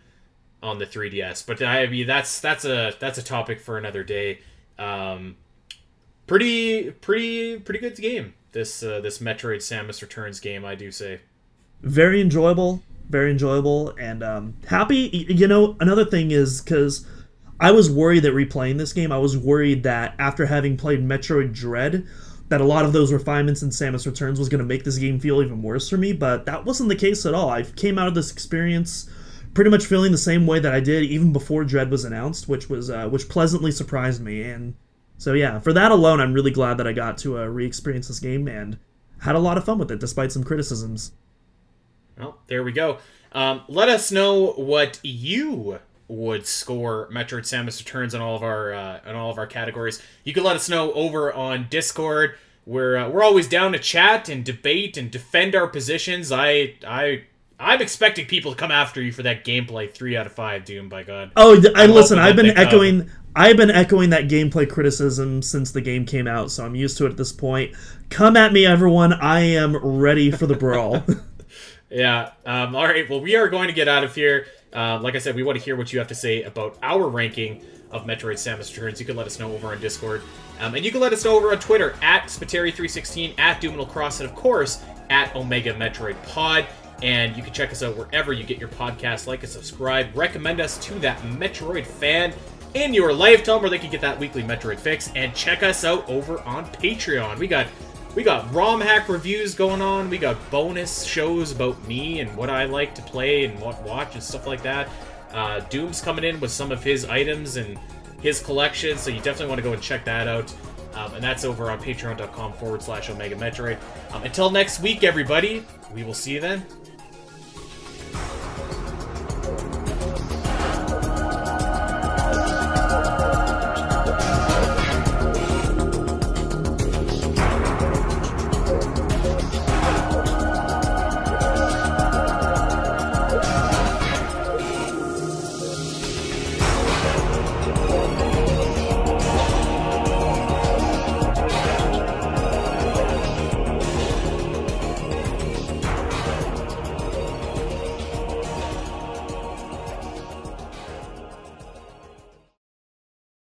on the 3DS. But I mean that's that's a that's a topic for another day. Um, pretty pretty pretty good game. This uh, this Metroid Samus Returns game, I do say. very enjoyable very enjoyable and um happy. You know another thing is because i was worried that replaying this game i was worried that after having played metroid dread that a lot of those refinements in samus returns was going to make this game feel even worse for me but that wasn't the case at all. I came out of this experience pretty much feeling the same way that i did even before dread was announced which was uh, which pleasantly surprised me and so yeah for that alone i'm really glad that i got to uh, re-experience this game and had a lot of fun with it despite some criticisms Well, there we go. Um, let us know what you would score Metroid Samus Returns on all of our uh, on all of our categories. You can let us know over on Discord. We're uh, we're always down to chat and debate and defend our positions. I I I'm expecting people to come after you for that gameplay. Three out of five, Doom. By God. Oh, I listen. I've been they come. echoing. I've been echoing that gameplay criticism since the game came out, so I'm used to it at this point. Come at me, everyone. I am ready for the brawl. Yeah. Um, all right. Well, we are going to get out of here. Uh, like I said, we want to hear what you have to say about our ranking of Metroid Samus Returns. You can let us know over on Discord. Um, and you can let us know over on Twitter at Spiteri316, at Duminal Cross, and of course, at Omega Metroid Pod. And you can check us out wherever you get your podcast. Like and subscribe. Recommend us to that Metroid fan in your life. Where they can get that weekly Metroid fix. And check us out over on Patreon. We got we got ROM hack reviews going on. We got bonus shows about me and what I like to play and what watch and stuff like that. Uh, Doom's coming in with some of his items and his collection, so you definitely want to go and check that out. Um, and that's over on patreon.com forward slash Omega Metroid. Um, until next week, everybody, we will see you then.